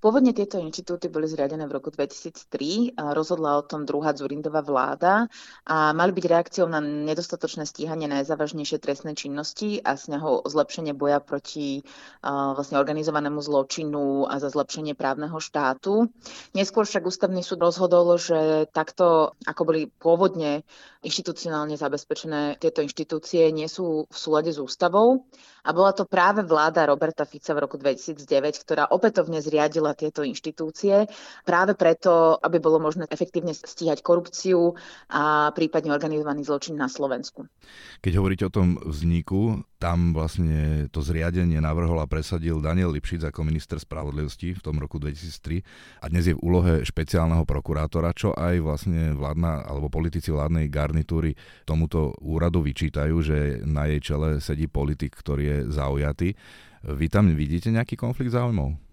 Pôvodne tieto inštitúty boli zriadené v roku 2003, a rozhodla o tom druhá Zurindová vláda a mali byť reakciou na nedostatočné stíhanie najzávažnejšie trestné činnosti a snahou o zlepšenie boja proti uh, vlastne organizovanému zločinu a za zlepšenie právneho štátu. Neskôr však ústavný súd rozhodol, že takto, ako boli pôvodne inštitucionálne zabezpečené tieto inštitúcie, nie sú v súlade s ústavou. A bola to práve vláda Roberta Fica v roku 2009, ktorá opätovne zriadila tieto inštitúcie práve preto, aby bolo možné efektívne stíhať korupciu a prípadne organizovaný zločin na Slovensku. Keď hovoríte o tom vzniku, tam vlastne to zriadenie navrhol a presadil Daniel Lipšic ako minister spravodlivosti v tom roku 2003 a dnes je v úlohe špeciálneho prokurátora, čo aj vlastne vládna alebo politici vládnej garnitúry tomuto úradu vyčítajú, že na jej čele sedí politik, ktorý je zaujatý. Vy tam vidíte nejaký konflikt záujmov?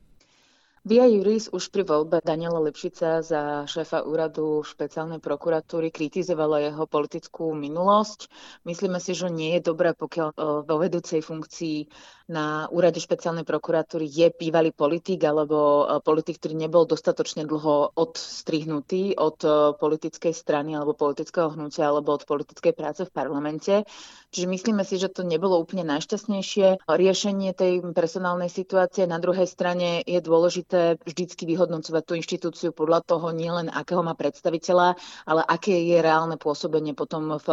Via Juris už pri voľbe Daniela Lepšica za šéfa úradu špeciálnej prokuratúry kritizovala jeho politickú minulosť. Myslíme si, že nie je dobré, pokiaľ vo vedúcej funkcii na úrade špeciálnej prokuratúry je bývalý politik alebo e, politik, ktorý nebol dostatočne dlho odstrihnutý od e, politickej strany alebo politického hnutia alebo od politickej práce v parlamente. Čiže myslíme si, že to nebolo úplne najšťastnejšie riešenie tej personálnej situácie. Na druhej strane je dôležité vždycky vyhodnocovať tú inštitúciu podľa toho nielen akého má predstaviteľa, ale aké je reálne pôsobenie potom v,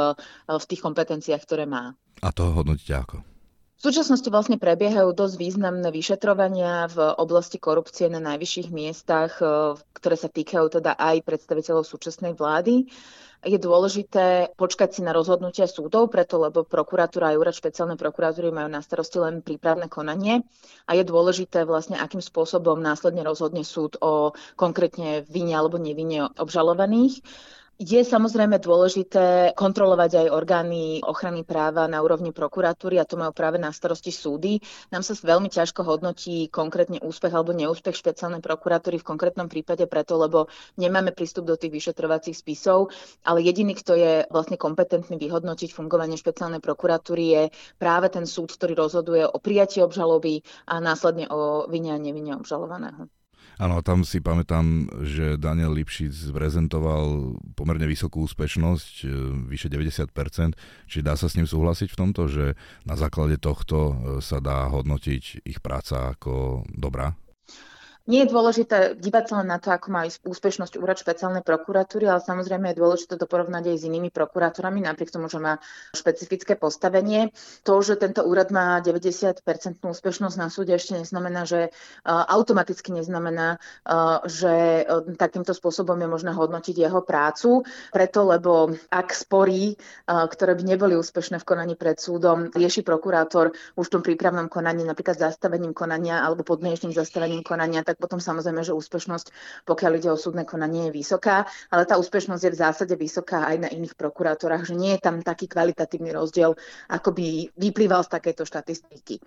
v tých kompetenciách, ktoré má. A to hodnotíte ako? V súčasnosti vlastne prebiehajú dosť významné vyšetrovania v oblasti korupcie na najvyšších miestach, e, ktoré sa týkajú teda aj predstaviteľov súčasnej vlády. Je dôležité počkať si na rozhodnutia súdov, preto lebo prokuratúra a úrad špeciálnej prokuratúry majú na starosti len prípravné konanie a je dôležité vlastne, akým spôsobom následne rozhodne súd o konkrétne vine alebo nevine obžalovaných. Je samozrejme dôležité kontrolovať aj orgány ochrany práva na úrovni prokuratúry a to majú práve na starosti súdy. Nám sa veľmi ťažko hodnotí konkrétne úspech alebo neúspech špeciálnej prokuratúry v konkrétnom prípade preto, lebo nemáme prístup do tých vyšetrovacích spisov, ale jediný, kto je vlastne kompetentný vyhodnotiť fungovanie špeciálnej prokuratúry je práve ten súd, ktorý rozhoduje o prijatí obžaloby a následne o vine a nevine obžalovaného. Áno, tam si pamätám, že Daniel Lipšic prezentoval pomerne vysokú úspešnosť, e, vyše 90%, či dá sa s ním súhlasiť v tomto, že na základe tohto e, sa dá hodnotiť ich práca ako dobrá? Nie je dôležité dívať sa len na to, ako má úspešnosť úrad špeciálnej prokuratúry, ale samozrejme je dôležité to porovnať aj s inými prokurátorami, napriek tomu, že má špecifické postavenie. To, že tento úrad má 90% úspešnosť na súde, ešte neznamená, že automaticky neznamená, že takýmto spôsobom je možné hodnotiť jeho prácu. Preto, lebo ak sporí, ktoré by neboli úspešné v konaní pred súdom, rieši prokurátor už v tom prípravnom konaní, napríklad zastavením konania alebo podmienečným zastavením konania, tak potom samozrejme, že úspešnosť, pokiaľ ide o súdne konanie, je vysoká, ale tá úspešnosť je v zásade vysoká aj na iných prokurátorách, že nie je tam taký kvalitatívny rozdiel, ako by vyplýval z takejto štatistiky.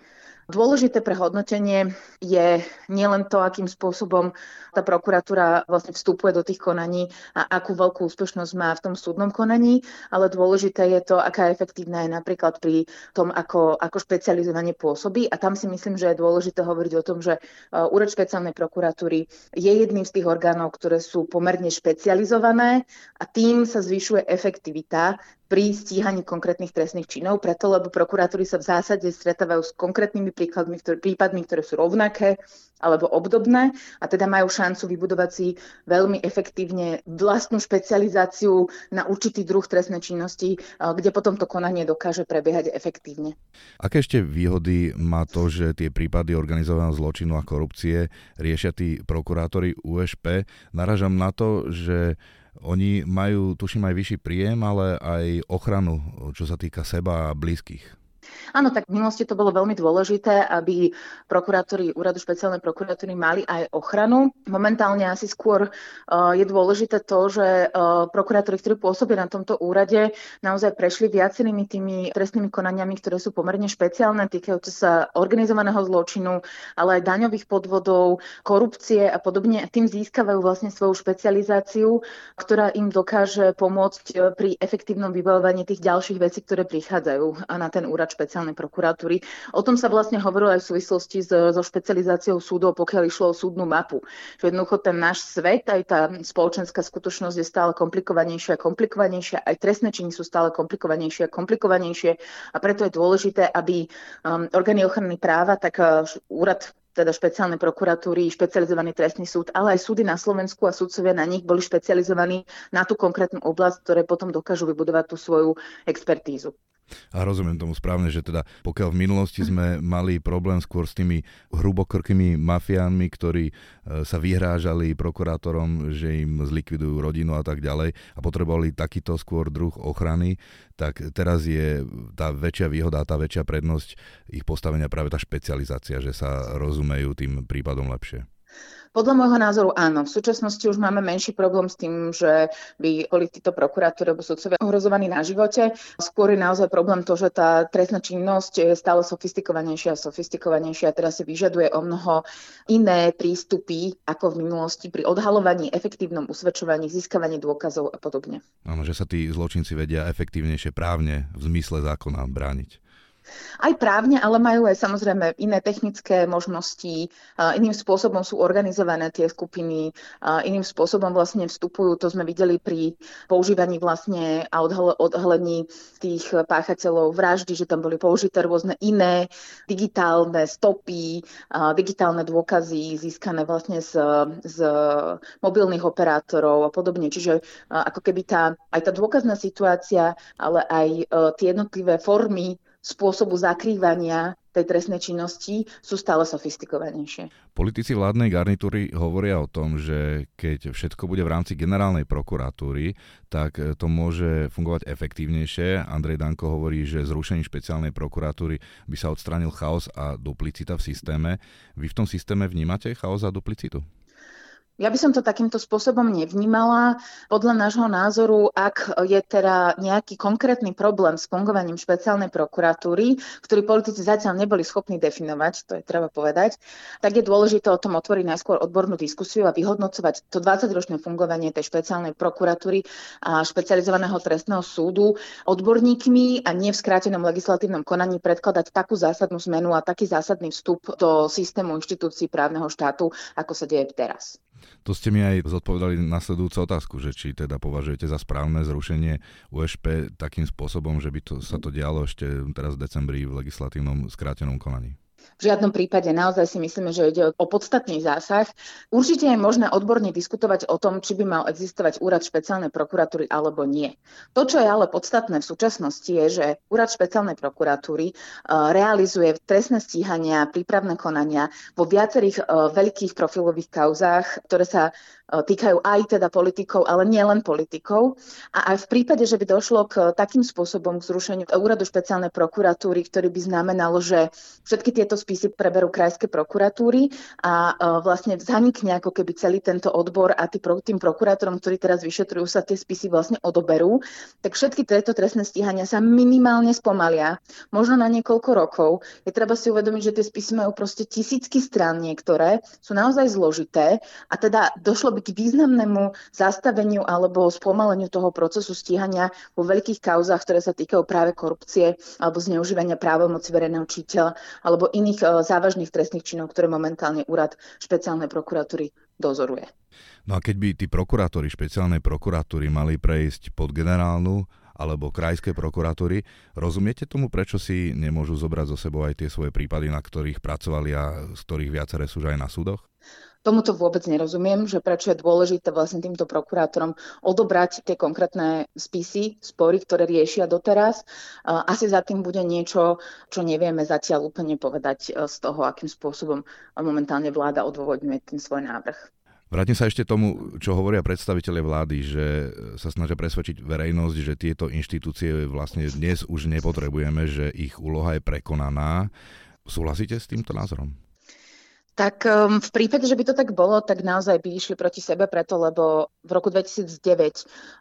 Dôležité pre hodnotenie je nielen to, akým spôsobom tá prokuratúra vlastne vstupuje do tých konaní a akú veľkú úspešnosť má v tom súdnom konaní, ale dôležité je to, aká efektívna je napríklad pri tom, ako, ako špecializovanie pôsobí. A tam si myslím, že je dôležité hovoriť o tom, že uh, úrad špeciálnej prokuratúry je jedným z tých orgánov, ktoré sú pomerne špecializované a tým sa zvyšuje efektivita pri stíhaní konkrétnych trestných činov, preto lebo prokuratúry sa v zásade stretávajú s konkrétnymi príkladmi, ktoré, prípadmi, ktoré sú rovnaké alebo obdobné a teda majú šancu vybudovať si veľmi efektívne vlastnú špecializáciu na určitý druh trestnej činnosti, kde potom to konanie dokáže prebiehať efektívne. Aké ešte výhody má to, že tie prípady organizovaného zločinu a korupcie riešia tí prokurátori USP? Naražam na to, že oni majú, tuším, aj vyšší príjem, ale aj ochranu, čo sa týka seba a blízkych. Áno, tak v minulosti to bolo veľmi dôležité, aby prokurátori úradu špeciálnej prokuratúry mali aj ochranu. Momentálne asi skôr uh, je dôležité to, že uh, prokurátori, ktorí pôsobia na tomto úrade, naozaj prešli viacerými tými trestnými konaniami, ktoré sú pomerne špeciálne, týkajúce sa organizovaného zločinu, ale aj daňových podvodov, korupcie a podobne. Tým získavajú vlastne svoju špecializáciu, ktorá im dokáže pomôcť uh, pri efektívnom vybavovaní tých ďalších vecí, ktoré prichádzajú na ten úrad špeciálnej prokuratúry. O tom sa vlastne hovorilo aj v súvislosti so, so špecializáciou súdov, pokiaľ išlo o súdnu mapu. Že jednoducho ten náš svet, aj tá spoločenská skutočnosť je stále komplikovanejšia a komplikovanejšia, aj trestné činy sú stále komplikovanejšie a komplikovanejšie a preto je dôležité, aby um, orgány ochrany práva, tak uh, úrad teda špeciálne prokuratúry, špecializovaný trestný súd, ale aj súdy na Slovensku a súdcovia na nich boli špecializovaní na tú konkrétnu oblasť, ktoré potom dokážu vybudovať tú svoju expertízu. A rozumiem tomu správne, že teda pokiaľ v minulosti sme mali problém skôr s tými hrubokrkými mafiánmi, ktorí e, sa vyhrážali prokurátorom, že im zlikvidujú rodinu a tak ďalej a potrebovali takýto skôr druh ochrany, tak teraz je tá väčšia výhoda tá väčšia prednosť ich postavenia práve tá špecializácia, že sa rozumejú tým prípadom lepšie. Podľa môjho názoru áno. V súčasnosti už máme menší problém s tým, že by boli títo prokurátori alebo sudcovia ohrozovaní na živote. Skôr je naozaj problém to, že tá trestná činnosť je stále sofistikovanejšia a sofistikovanejšia a teraz si vyžaduje o mnoho iné prístupy ako v minulosti pri odhalovaní, efektívnom usvedčovaní, získavaní dôkazov a podobne. Áno, že sa tí zločinci vedia efektívnejšie právne v zmysle zákona brániť. Aj právne, ale majú aj samozrejme iné technické možnosti, iným spôsobom sú organizované tie skupiny, iným spôsobom vlastne vstupujú, to sme videli pri používaní vlastne a odhalení tých páchateľov vraždy, že tam boli použité rôzne iné digitálne stopy, digitálne dôkazy získané vlastne z, z mobilných operátorov a podobne. Čiže ako keby tá, aj tá dôkazná situácia, ale aj e, tie jednotlivé formy spôsobu zakrývania tej trestnej činnosti sú stále sofistikovanejšie. Politici vládnej garnitúry hovoria o tom, že keď všetko bude v rámci generálnej prokuratúry, tak to môže fungovať efektívnejšie. Andrej Danko hovorí, že zrušením špeciálnej prokuratúry by sa odstránil chaos a duplicita v systéme. Vy v tom systéme vnímate chaos a duplicitu? Ja by som to takýmto spôsobom nevnímala. Podľa nášho názoru, ak je teda nejaký konkrétny problém s fungovaním špeciálnej prokuratúry, ktorý politici zatiaľ neboli schopní definovať, to je treba povedať, tak je dôležité o tom otvoriť najskôr odbornú diskusiu a vyhodnocovať to 20-ročné fungovanie tej špeciálnej prokuratúry a špecializovaného trestného súdu odborníkmi a nie v skrátenom legislatívnom konaní predkladať takú zásadnú zmenu a taký zásadný vstup do systému inštitúcií právneho štátu, ako sa deje teraz. To ste mi aj zodpovedali nasledujúcu otázku, že či teda považujete za správne zrušenie USP takým spôsobom, že by to, sa to dialo ešte teraz v decembri v legislatívnom skrátenom konaní. V žiadnom prípade naozaj si myslíme, že ide o podstatný zásah. Určite je možné odborne diskutovať o tom, či by mal existovať úrad špeciálnej prokuratúry alebo nie. To, čo je ale podstatné v súčasnosti, je, že úrad špeciálnej prokuratúry e, realizuje trestné stíhania, prípravné konania vo viacerých e, veľkých profilových kauzách, ktoré sa E, týkajú aj teda politikov, ale nielen politikov. A aj v prípade, že by došlo k takým spôsobom k zrušeniu úradu špeciálnej prokuratúry, ktorý by znamenal, že všetky tieto spisy preberú krajské prokuratúry a e, vlastne zanikne ako keby celý tento odbor a tým prokurátorom, ktorí teraz vyšetrujú, sa tie spisy vlastne odoberú, tak všetky tieto trestné stíhania sa minimálne spomalia, možno na niekoľko rokov. Je treba si uvedomiť, že tie spisy majú proste tisícky strán niektoré, sú naozaj zložité a teda došlo by k významnému zastaveniu alebo spomaleniu toho procesu stíhania vo veľkých kauzách, ktoré sa týkajú práve korupcie alebo zneužívania právomoci verejného čiteľa alebo iných e, závažných trestných činov, ktoré momentálne úrad špeciálnej prokuratúry dozoruje. No a keď by tí prokurátori špeciálnej prokuratúry mali prejsť pod generálnu alebo krajské prokuratúry. Rozumiete tomu, prečo si nemôžu zobrať zo sebou aj tie svoje prípady, na ktorých pracovali a z ktorých viaceré sú aj na súdoch? Tomuto vôbec nerozumiem, že prečo je dôležité vlastne týmto prokurátorom odobrať tie konkrétne spisy, spory, ktoré riešia doteraz. Asi za tým bude niečo, čo nevieme zatiaľ úplne povedať e, z toho, akým spôsobom momentálne vláda odôvodňuje ten svoj návrh. Vrátim sa ešte tomu, čo hovoria predstaviteľe vlády, že sa snažia presvedčiť verejnosť, že tieto inštitúcie vlastne dnes už nepotrebujeme, že ich úloha je prekonaná. Súhlasíte s týmto názorom? Tak um, v prípade, že by to tak bolo, tak naozaj by išli proti sebe preto, lebo v roku 2009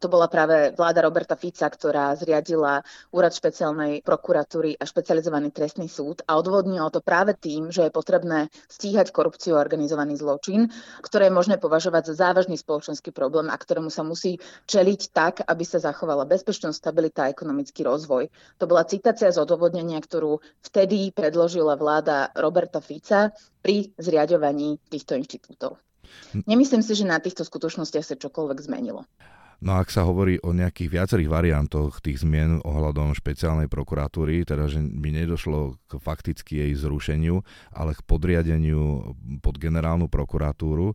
to bola práve vláda Roberta Fica, ktorá zriadila úrad špeciálnej prokuratúry a špecializovaný trestný súd a odvodnilo to práve tým, že je potrebné stíhať korupciu a organizovaný zločin, ktoré je možné považovať za závažný spoločenský problém a ktorému sa musí čeliť tak, aby sa zachovala bezpečnosť, stabilita a ekonomický rozvoj. To bola citácia z odôvodnenia, ktorú vtedy predložila vláda Roberta Fica pri zriadovaní týchto inštitútov. Nemyslím si, že na týchto skutočnostiach sa čokoľvek zmenilo. No a ak sa hovorí o nejakých viacerých variantoch tých zmien ohľadom špeciálnej prokuratúry, teda že by nedošlo k fakticky jej zrušeniu, ale k podriadeniu pod generálnu prokuratúru,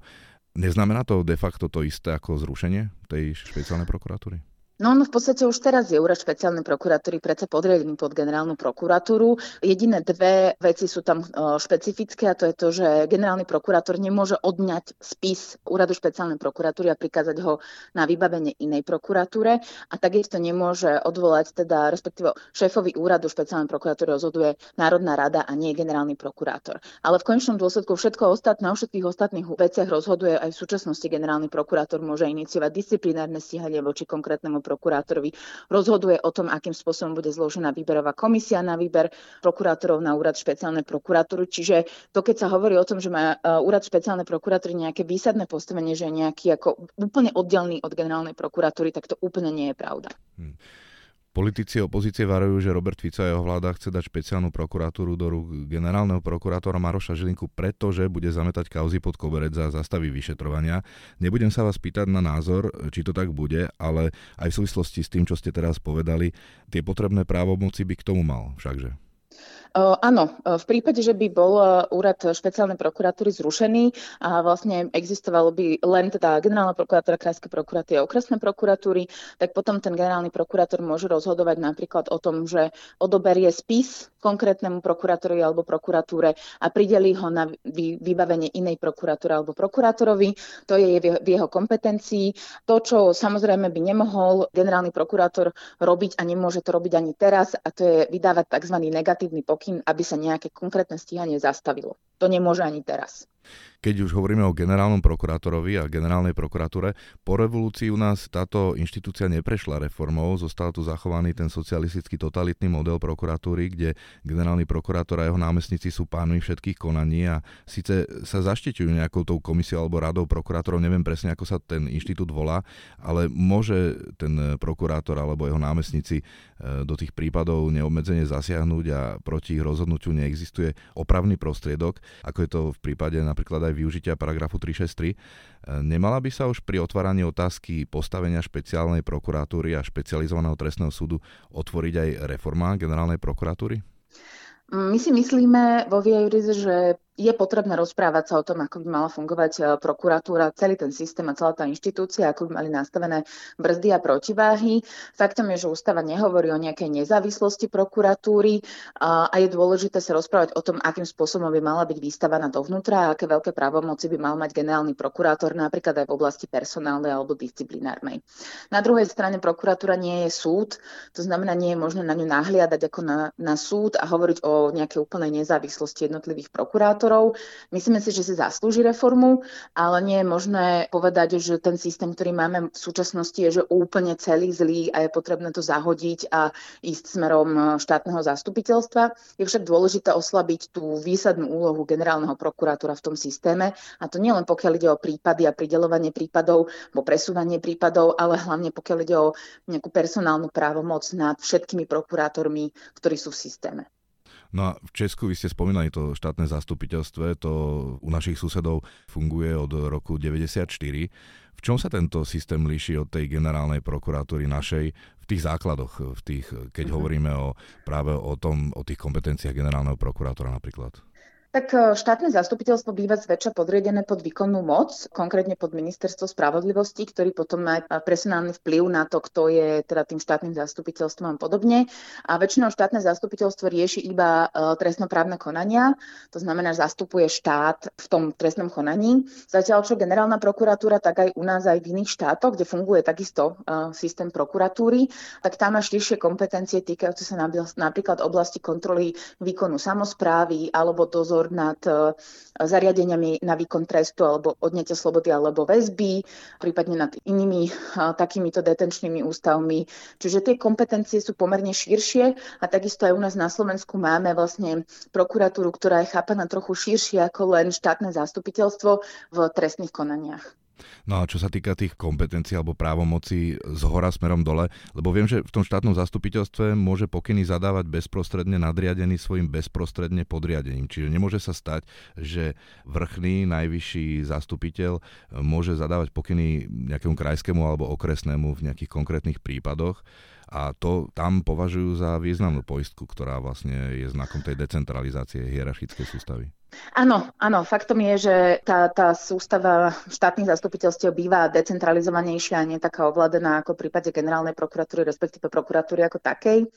neznamená to de facto to isté ako zrušenie tej špeciálnej prokuratúry? No, no v podstate už teraz je úrad špeciálnej prokuratúry predsa podriadený pod generálnu prokuratúru. Jediné dve veci sú tam špecifické a to je to, že generálny prokurátor nemôže odňať spis úradu špeciálnej prokuratúry a prikázať ho na vybavenie inej prokuratúre a takisto nemôže odvolať, teda respektíve šéfovi úradu špeciálnej prokuratúry rozhoduje Národná rada a nie generálny prokurátor. Ale v konečnom dôsledku všetko ostatné, o všetkých ostatných veciach rozhoduje aj v súčasnosti generálny prokurátor môže iniciovať disciplinárne stíhanie voči konkrétnemu prokurátorovi rozhoduje o tom, akým spôsobom bude zložená výberová komisia na výber prokurátorov na úrad špeciálnej prokuratúry. Čiže to, keď sa hovorí o tom, že má e, úrad špeciálnej prokuratúry nejaké výsadné postavenie, že je nejaký ako úplne oddelný od generálnej prokuratúry, tak to úplne nie je pravda. Hmm. Politici opozície varujú, že Robert Fico a jeho vláda chce dať špeciálnu prokuratúru do rúk generálneho prokurátora Maroša Žilinku, pretože bude zametať kauzy pod koberec za zastavy vyšetrovania. Nebudem sa vás pýtať na názor, či to tak bude, ale aj v súvislosti s tým, čo ste teraz povedali, tie potrebné právomoci by k tomu mal všakže. Áno, v prípade, že by bol úrad špeciálnej prokuratúry zrušený a vlastne existovalo by len teda generálna prokuratúra, krajské prokuratúry a okresné prokuratúry, tak potom ten generálny prokurátor môže rozhodovať napríklad o tom, že odoberie spis konkrétnemu prokurátorovi alebo prokuratúre a prideli ho na vybavenie inej prokuratúry alebo prokurátorovi. To je v jeho kompetencii. To, čo samozrejme by nemohol generálny prokurátor robiť a nemôže to robiť ani teraz, a to je vydávať tzv. negatívny pokyn pokyn, aby sa nejaké konkrétne stíhanie zastavilo. To nemôže ani teraz. Keď už hovoríme o generálnom prokurátorovi a generálnej prokuratúre, po revolúcii u nás táto inštitúcia neprešla reformou, zostal tu zachovaný ten socialistický totalitný model prokuratúry, kde generálny prokurátor a jeho námestníci sú pánmi všetkých konaní a síce sa zaštitujú nejakou tou komisiou alebo radou prokurátorov, neviem presne, ako sa ten inštitút volá, ale môže ten prokurátor alebo jeho námestníci e, do tých prípadov neobmedzene zasiahnuť a proti ich rozhodnutiu neexistuje opravný prostriedok, ako je to v prípade napríklad aj využitia paragrafu 363. E, nemala by sa už pri otváraní otázky postavenia špeciálnej prokuratúry a špecializovaného trestného súdu otvoriť aj reforma generálnej prokuratúry? My si myslíme vo Via že je potrebné rozprávať sa o tom, ako by mala fungovať e, prokuratúra, celý ten systém a celá tá inštitúcia, ako by mali nastavené brzdy a protiváhy. Faktom je, že ústava nehovorí o nejakej nezávislosti prokuratúry a, je dôležité sa rozprávať o tom, akým spôsobom by mala byť výstavaná dovnútra a aké veľké právomoci by mal mať generálny prokurátor napríklad aj v oblasti personálnej alebo disciplinárnej. Na druhej strane prokuratúra nie je súd, to znamená, nie je možné na ňu nahliadať ako na, na súd a hovoriť o nejakej úplnej nezávislosti jednotlivých prokurátorov prokurátorov. Myslíme si, že si zaslúži reformu, ale nie je možné povedať, že ten systém, ktorý máme v súčasnosti, je že úplne celý zlý a je potrebné to zahodiť a ísť smerom štátneho zastupiteľstva. Je však dôležité oslabiť tú výsadnú úlohu generálneho prokurátora v tom systéme a to nielen pokiaľ ide o prípady a pridelovanie prípadov, alebo presúvanie prípadov, ale hlavne pokiaľ ide o nejakú personálnu právomoc nad všetkými prokurátormi, ktorí sú v systéme. No a v Česku, vy ste spomínali to štátne zastupiteľstve, to u našich susedov funguje od roku 94. V čom sa tento systém líši od tej generálnej prokuratúry našej v tých základoch, v tých, keď mm-hmm. hovoríme o, práve o tom, o tých kompetenciách generálneho prokurátora napríklad? Tak e, štátne zastupiteľstvo býva zväčša podriedené pod výkonnú moc, konkrétne pod ministerstvo spravodlivosti, ktorý potom má e, personálny vplyv na to, kto je teda tým štátnym zastupiteľstvom a podobne. A väčšinou štátne zastupiteľstvo rieši iba e, trestnoprávne konania, to znamená, zastupuje štát v tom trestnom konaní. Zatiaľ, čo generálna prokuratúra, tak aj u nás, aj v iných štátoch, kde funguje takisto systém prokuratúry, tak tam má širšie kompetencie týkajúce sa napríklad oblasti kontroly výkonu samozprávy alebo dozor dozor nad e, zariadeniami na výkon trestu alebo odňatia slobody alebo väzby, prípadne nad inými takýmito detenčnými ústavmi. Čiže tie kompetencie sú pomerne širšie a takisto aj u nás na Slovensku máme vlastne prokuratúru, ktorá je chápaná trochu širšie ako len štátne zastupiteľstvo v trestných konaniach. No a čo sa týka tých kompetencií alebo právomocí z hora smerom dole, lebo viem, že v tom štátnom zastupiteľstve môže pokyny zadávať bezprostredne nadriadený svojim bezprostredne podriadením. Čiže nemôže sa stať, že vrchný najvyšší zastupiteľ môže zadávať pokyny nejakému krajskému alebo okresnému v nejakých konkrétnych prípadoch a to tam považujú za významnú poistku, ktorá vlastne je znakom tej decentralizácie hierarchickej sústavy. Áno, áno, faktom je, že tá, tá sústava štátnych zastupiteľstiev býva decentralizovanejšia a nie taká ovládaná ako v prípade generálnej prokuratúry, respektíve prokuratúry ako takej.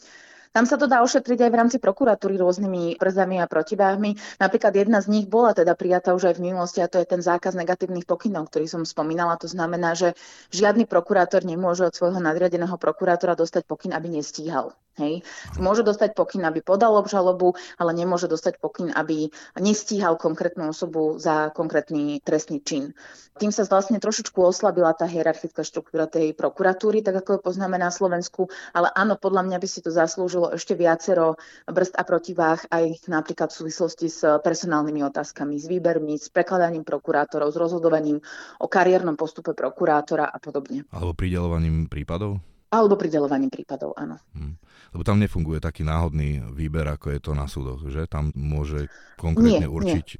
Tam sa to dá ošetriť aj v rámci prokuratúry rôznymi przami a protiváhmi. Napríklad jedna z nich bola teda prijatá už aj v minulosti a to je ten zákaz negatívnych pokynov, ktorý som spomínala. To znamená, že žiadny prokurátor nemôže od svojho nadriadeného prokurátora dostať pokyn, aby nestíhal. Hej. Môže dostať pokyn, aby podal obžalobu, ale nemôže dostať pokyn, aby nestíhal konkrétnu osobu za konkrétny trestný čin. Tým sa vlastne trošičku oslabila tá hierarchická štruktúra tej prokuratúry, tak ako ju poznáme na Slovensku, ale áno, podľa mňa by si to zaslúžilo ešte viacero brzd a protivách aj napríklad v súvislosti s personálnymi otázkami, s výbermi, s prekladaním prokurátorov, s rozhodovaním o kariérnom postupe prokurátora a podobne. Alebo pridelovaním prípadov? Alebo pridelovaním prípadov, áno. Hmm. Lebo tam nefunguje taký náhodný výber, ako je to na súdoch, že? Tam môže konkrétne nie, určiť nie.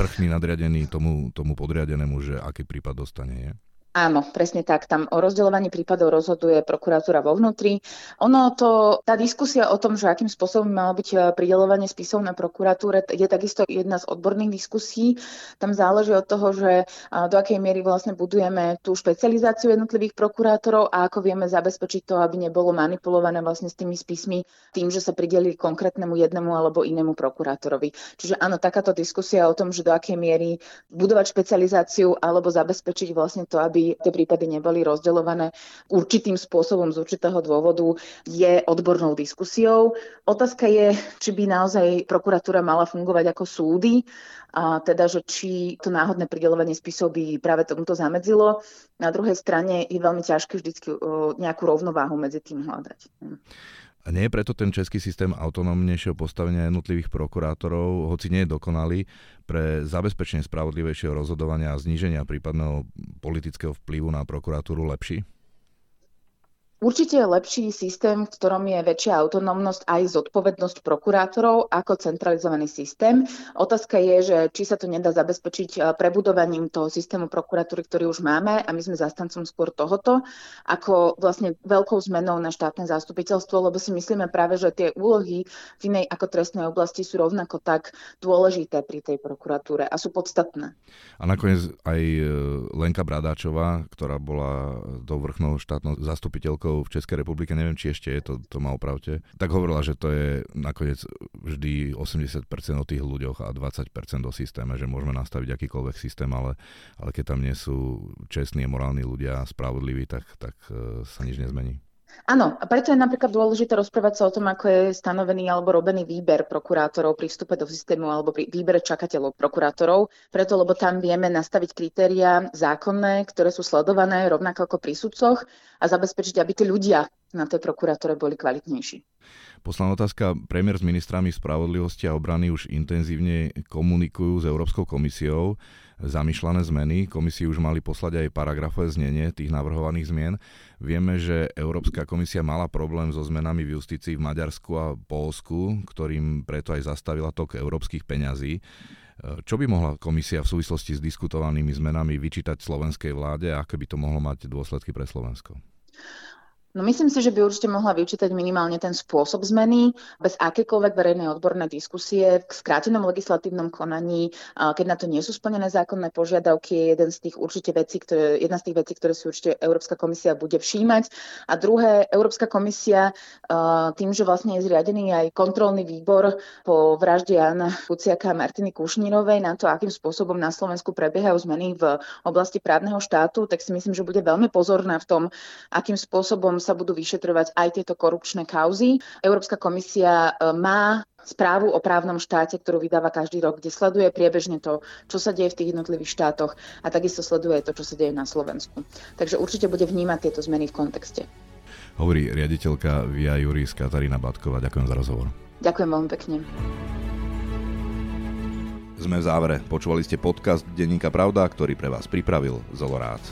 vrchný nadriadený tomu, tomu podriadenému, že aký prípad dostane, je? Áno, presne tak. Tam o rozdeľovaní prípadov rozhoduje prokuratúra vo vnútri. Ono to, tá diskusia o tom, že akým spôsobom malo byť e, pridelovanie spisov na prokuratúre, je takisto jedna z odborných diskusí. Tam záleží od toho, že do akej miery vlastne budujeme tú špecializáciu jednotlivých prokurátorov a ako vieme zabezpečiť to, aby nebolo manipulované vlastne s tými spismi tým, že sa prideli konkrétnemu jednému alebo inému prokurátorovi. Čiže áno, takáto diskusia o tom, že do akej miery budovať špecializáciu alebo zabezpečiť vlastne to, aby aby tie prípady neboli rozdeľované určitým spôsobom z určitého dôvodu, je odbornou diskusiou. Otázka je, či by naozaj prokuratúra mala fungovať ako súdy, a teda, že či to náhodné pridelovanie spisov by práve tomuto zamedzilo. Na druhej strane je veľmi ťažké vždy nejakú rovnováhu medzi tým hľadať. A nie je preto ten český systém autonómnejšieho postavenia jednotlivých prokurátorov, hoci nie je dokonalý, pre zabezpečenie spravodlivejšieho rozhodovania a zníženia prípadného politického vplyvu na prokuratúru lepší? Určite je lepší systém, v ktorom je väčšia autonómnosť aj zodpovednosť prokurátorov ako centralizovaný systém. Otázka je, že či sa to nedá zabezpečiť eh, prebudovaním toho systému prokuratúry, ktorý už máme a my sme zastancom skôr tohoto, ako vlastne veľkou zmenou na štátne zastupiteľstvo, lebo si myslíme práve, že tie úlohy v inej ako trestnej oblasti sú rovnako tak dôležité pri tej prokuratúre a sú podstatné. A nakoniec aj eh, Lenka Bradáčová, ktorá bola do vrchnou štátnou zastupiteľkou politikov v Českej republike, neviem, či ešte je to, to má opravte, tak hovorila, že to je nakoniec vždy 80% o tých ľuďoch a 20% o systéme, že môžeme nastaviť akýkoľvek systém, ale, ale keď tam nie sú čestní a morálni ľudia spravodliví, tak, tak e, sa nič nezmení. Áno, a preto je napríklad dôležité rozprávať sa o tom, ako je stanovený alebo robený výber prokurátorov pri vstupe do systému alebo pri výbere čakateľov prokurátorov. Preto, lebo tam vieme nastaviť kritéria zákonné, ktoré sú sledované rovnako ako pri sudcoch a zabezpečiť, aby tí ľudia na tej prokurátore boli kvalitnejší. Posledná otázka. Premiér s ministrami spravodlivosti a obrany už intenzívne komunikujú s Európskou komisiou zamýšľané zmeny. Komisii už mali poslať aj paragrafové znenie tých navrhovaných zmien. Vieme, že Európska komisia mala problém so zmenami v justícii v Maďarsku a Polsku, ktorým preto aj zastavila tok európskych peňazí. Čo by mohla komisia v súvislosti s diskutovanými zmenami vyčítať slovenskej vláde a aké by to mohlo mať dôsledky pre Slovensko? No myslím si, že by určite mohla vyčítať minimálne ten spôsob zmeny bez akékoľvek verejnej odbornej diskusie v skrátenom legislatívnom konaní, keď na to nie sú splnené zákonné požiadavky, je jeden z tých určite vecí, ktoré, jedna z tých vecí, ktoré si určite Európska komisia bude všímať. A druhé, Európska komisia tým, že vlastne je zriadený aj kontrolný výbor po vražde Jana Kuciaka a Martiny Kušnírovej na to, akým spôsobom na Slovensku prebiehajú zmeny v oblasti právneho štátu, tak si myslím, že bude veľmi pozorná v tom, akým spôsobom sa budú vyšetrovať aj tieto korupčné kauzy. Európska komisia e, má správu o právnom štáte, ktorú vydáva každý rok, kde sleduje priebežne to, čo sa deje v tých jednotlivých štátoch a takisto sleduje to, čo sa deje na Slovensku. Takže určite bude vnímať tieto zmeny v kontexte. Hovorí riaditeľka Via Juris Katarína Batková. Ďakujem za rozhovor. Ďakujem veľmi pekne. Sme v závere. Počúvali ste podcast Denníka Pravda, ktorý pre vás pripravil Zolorác.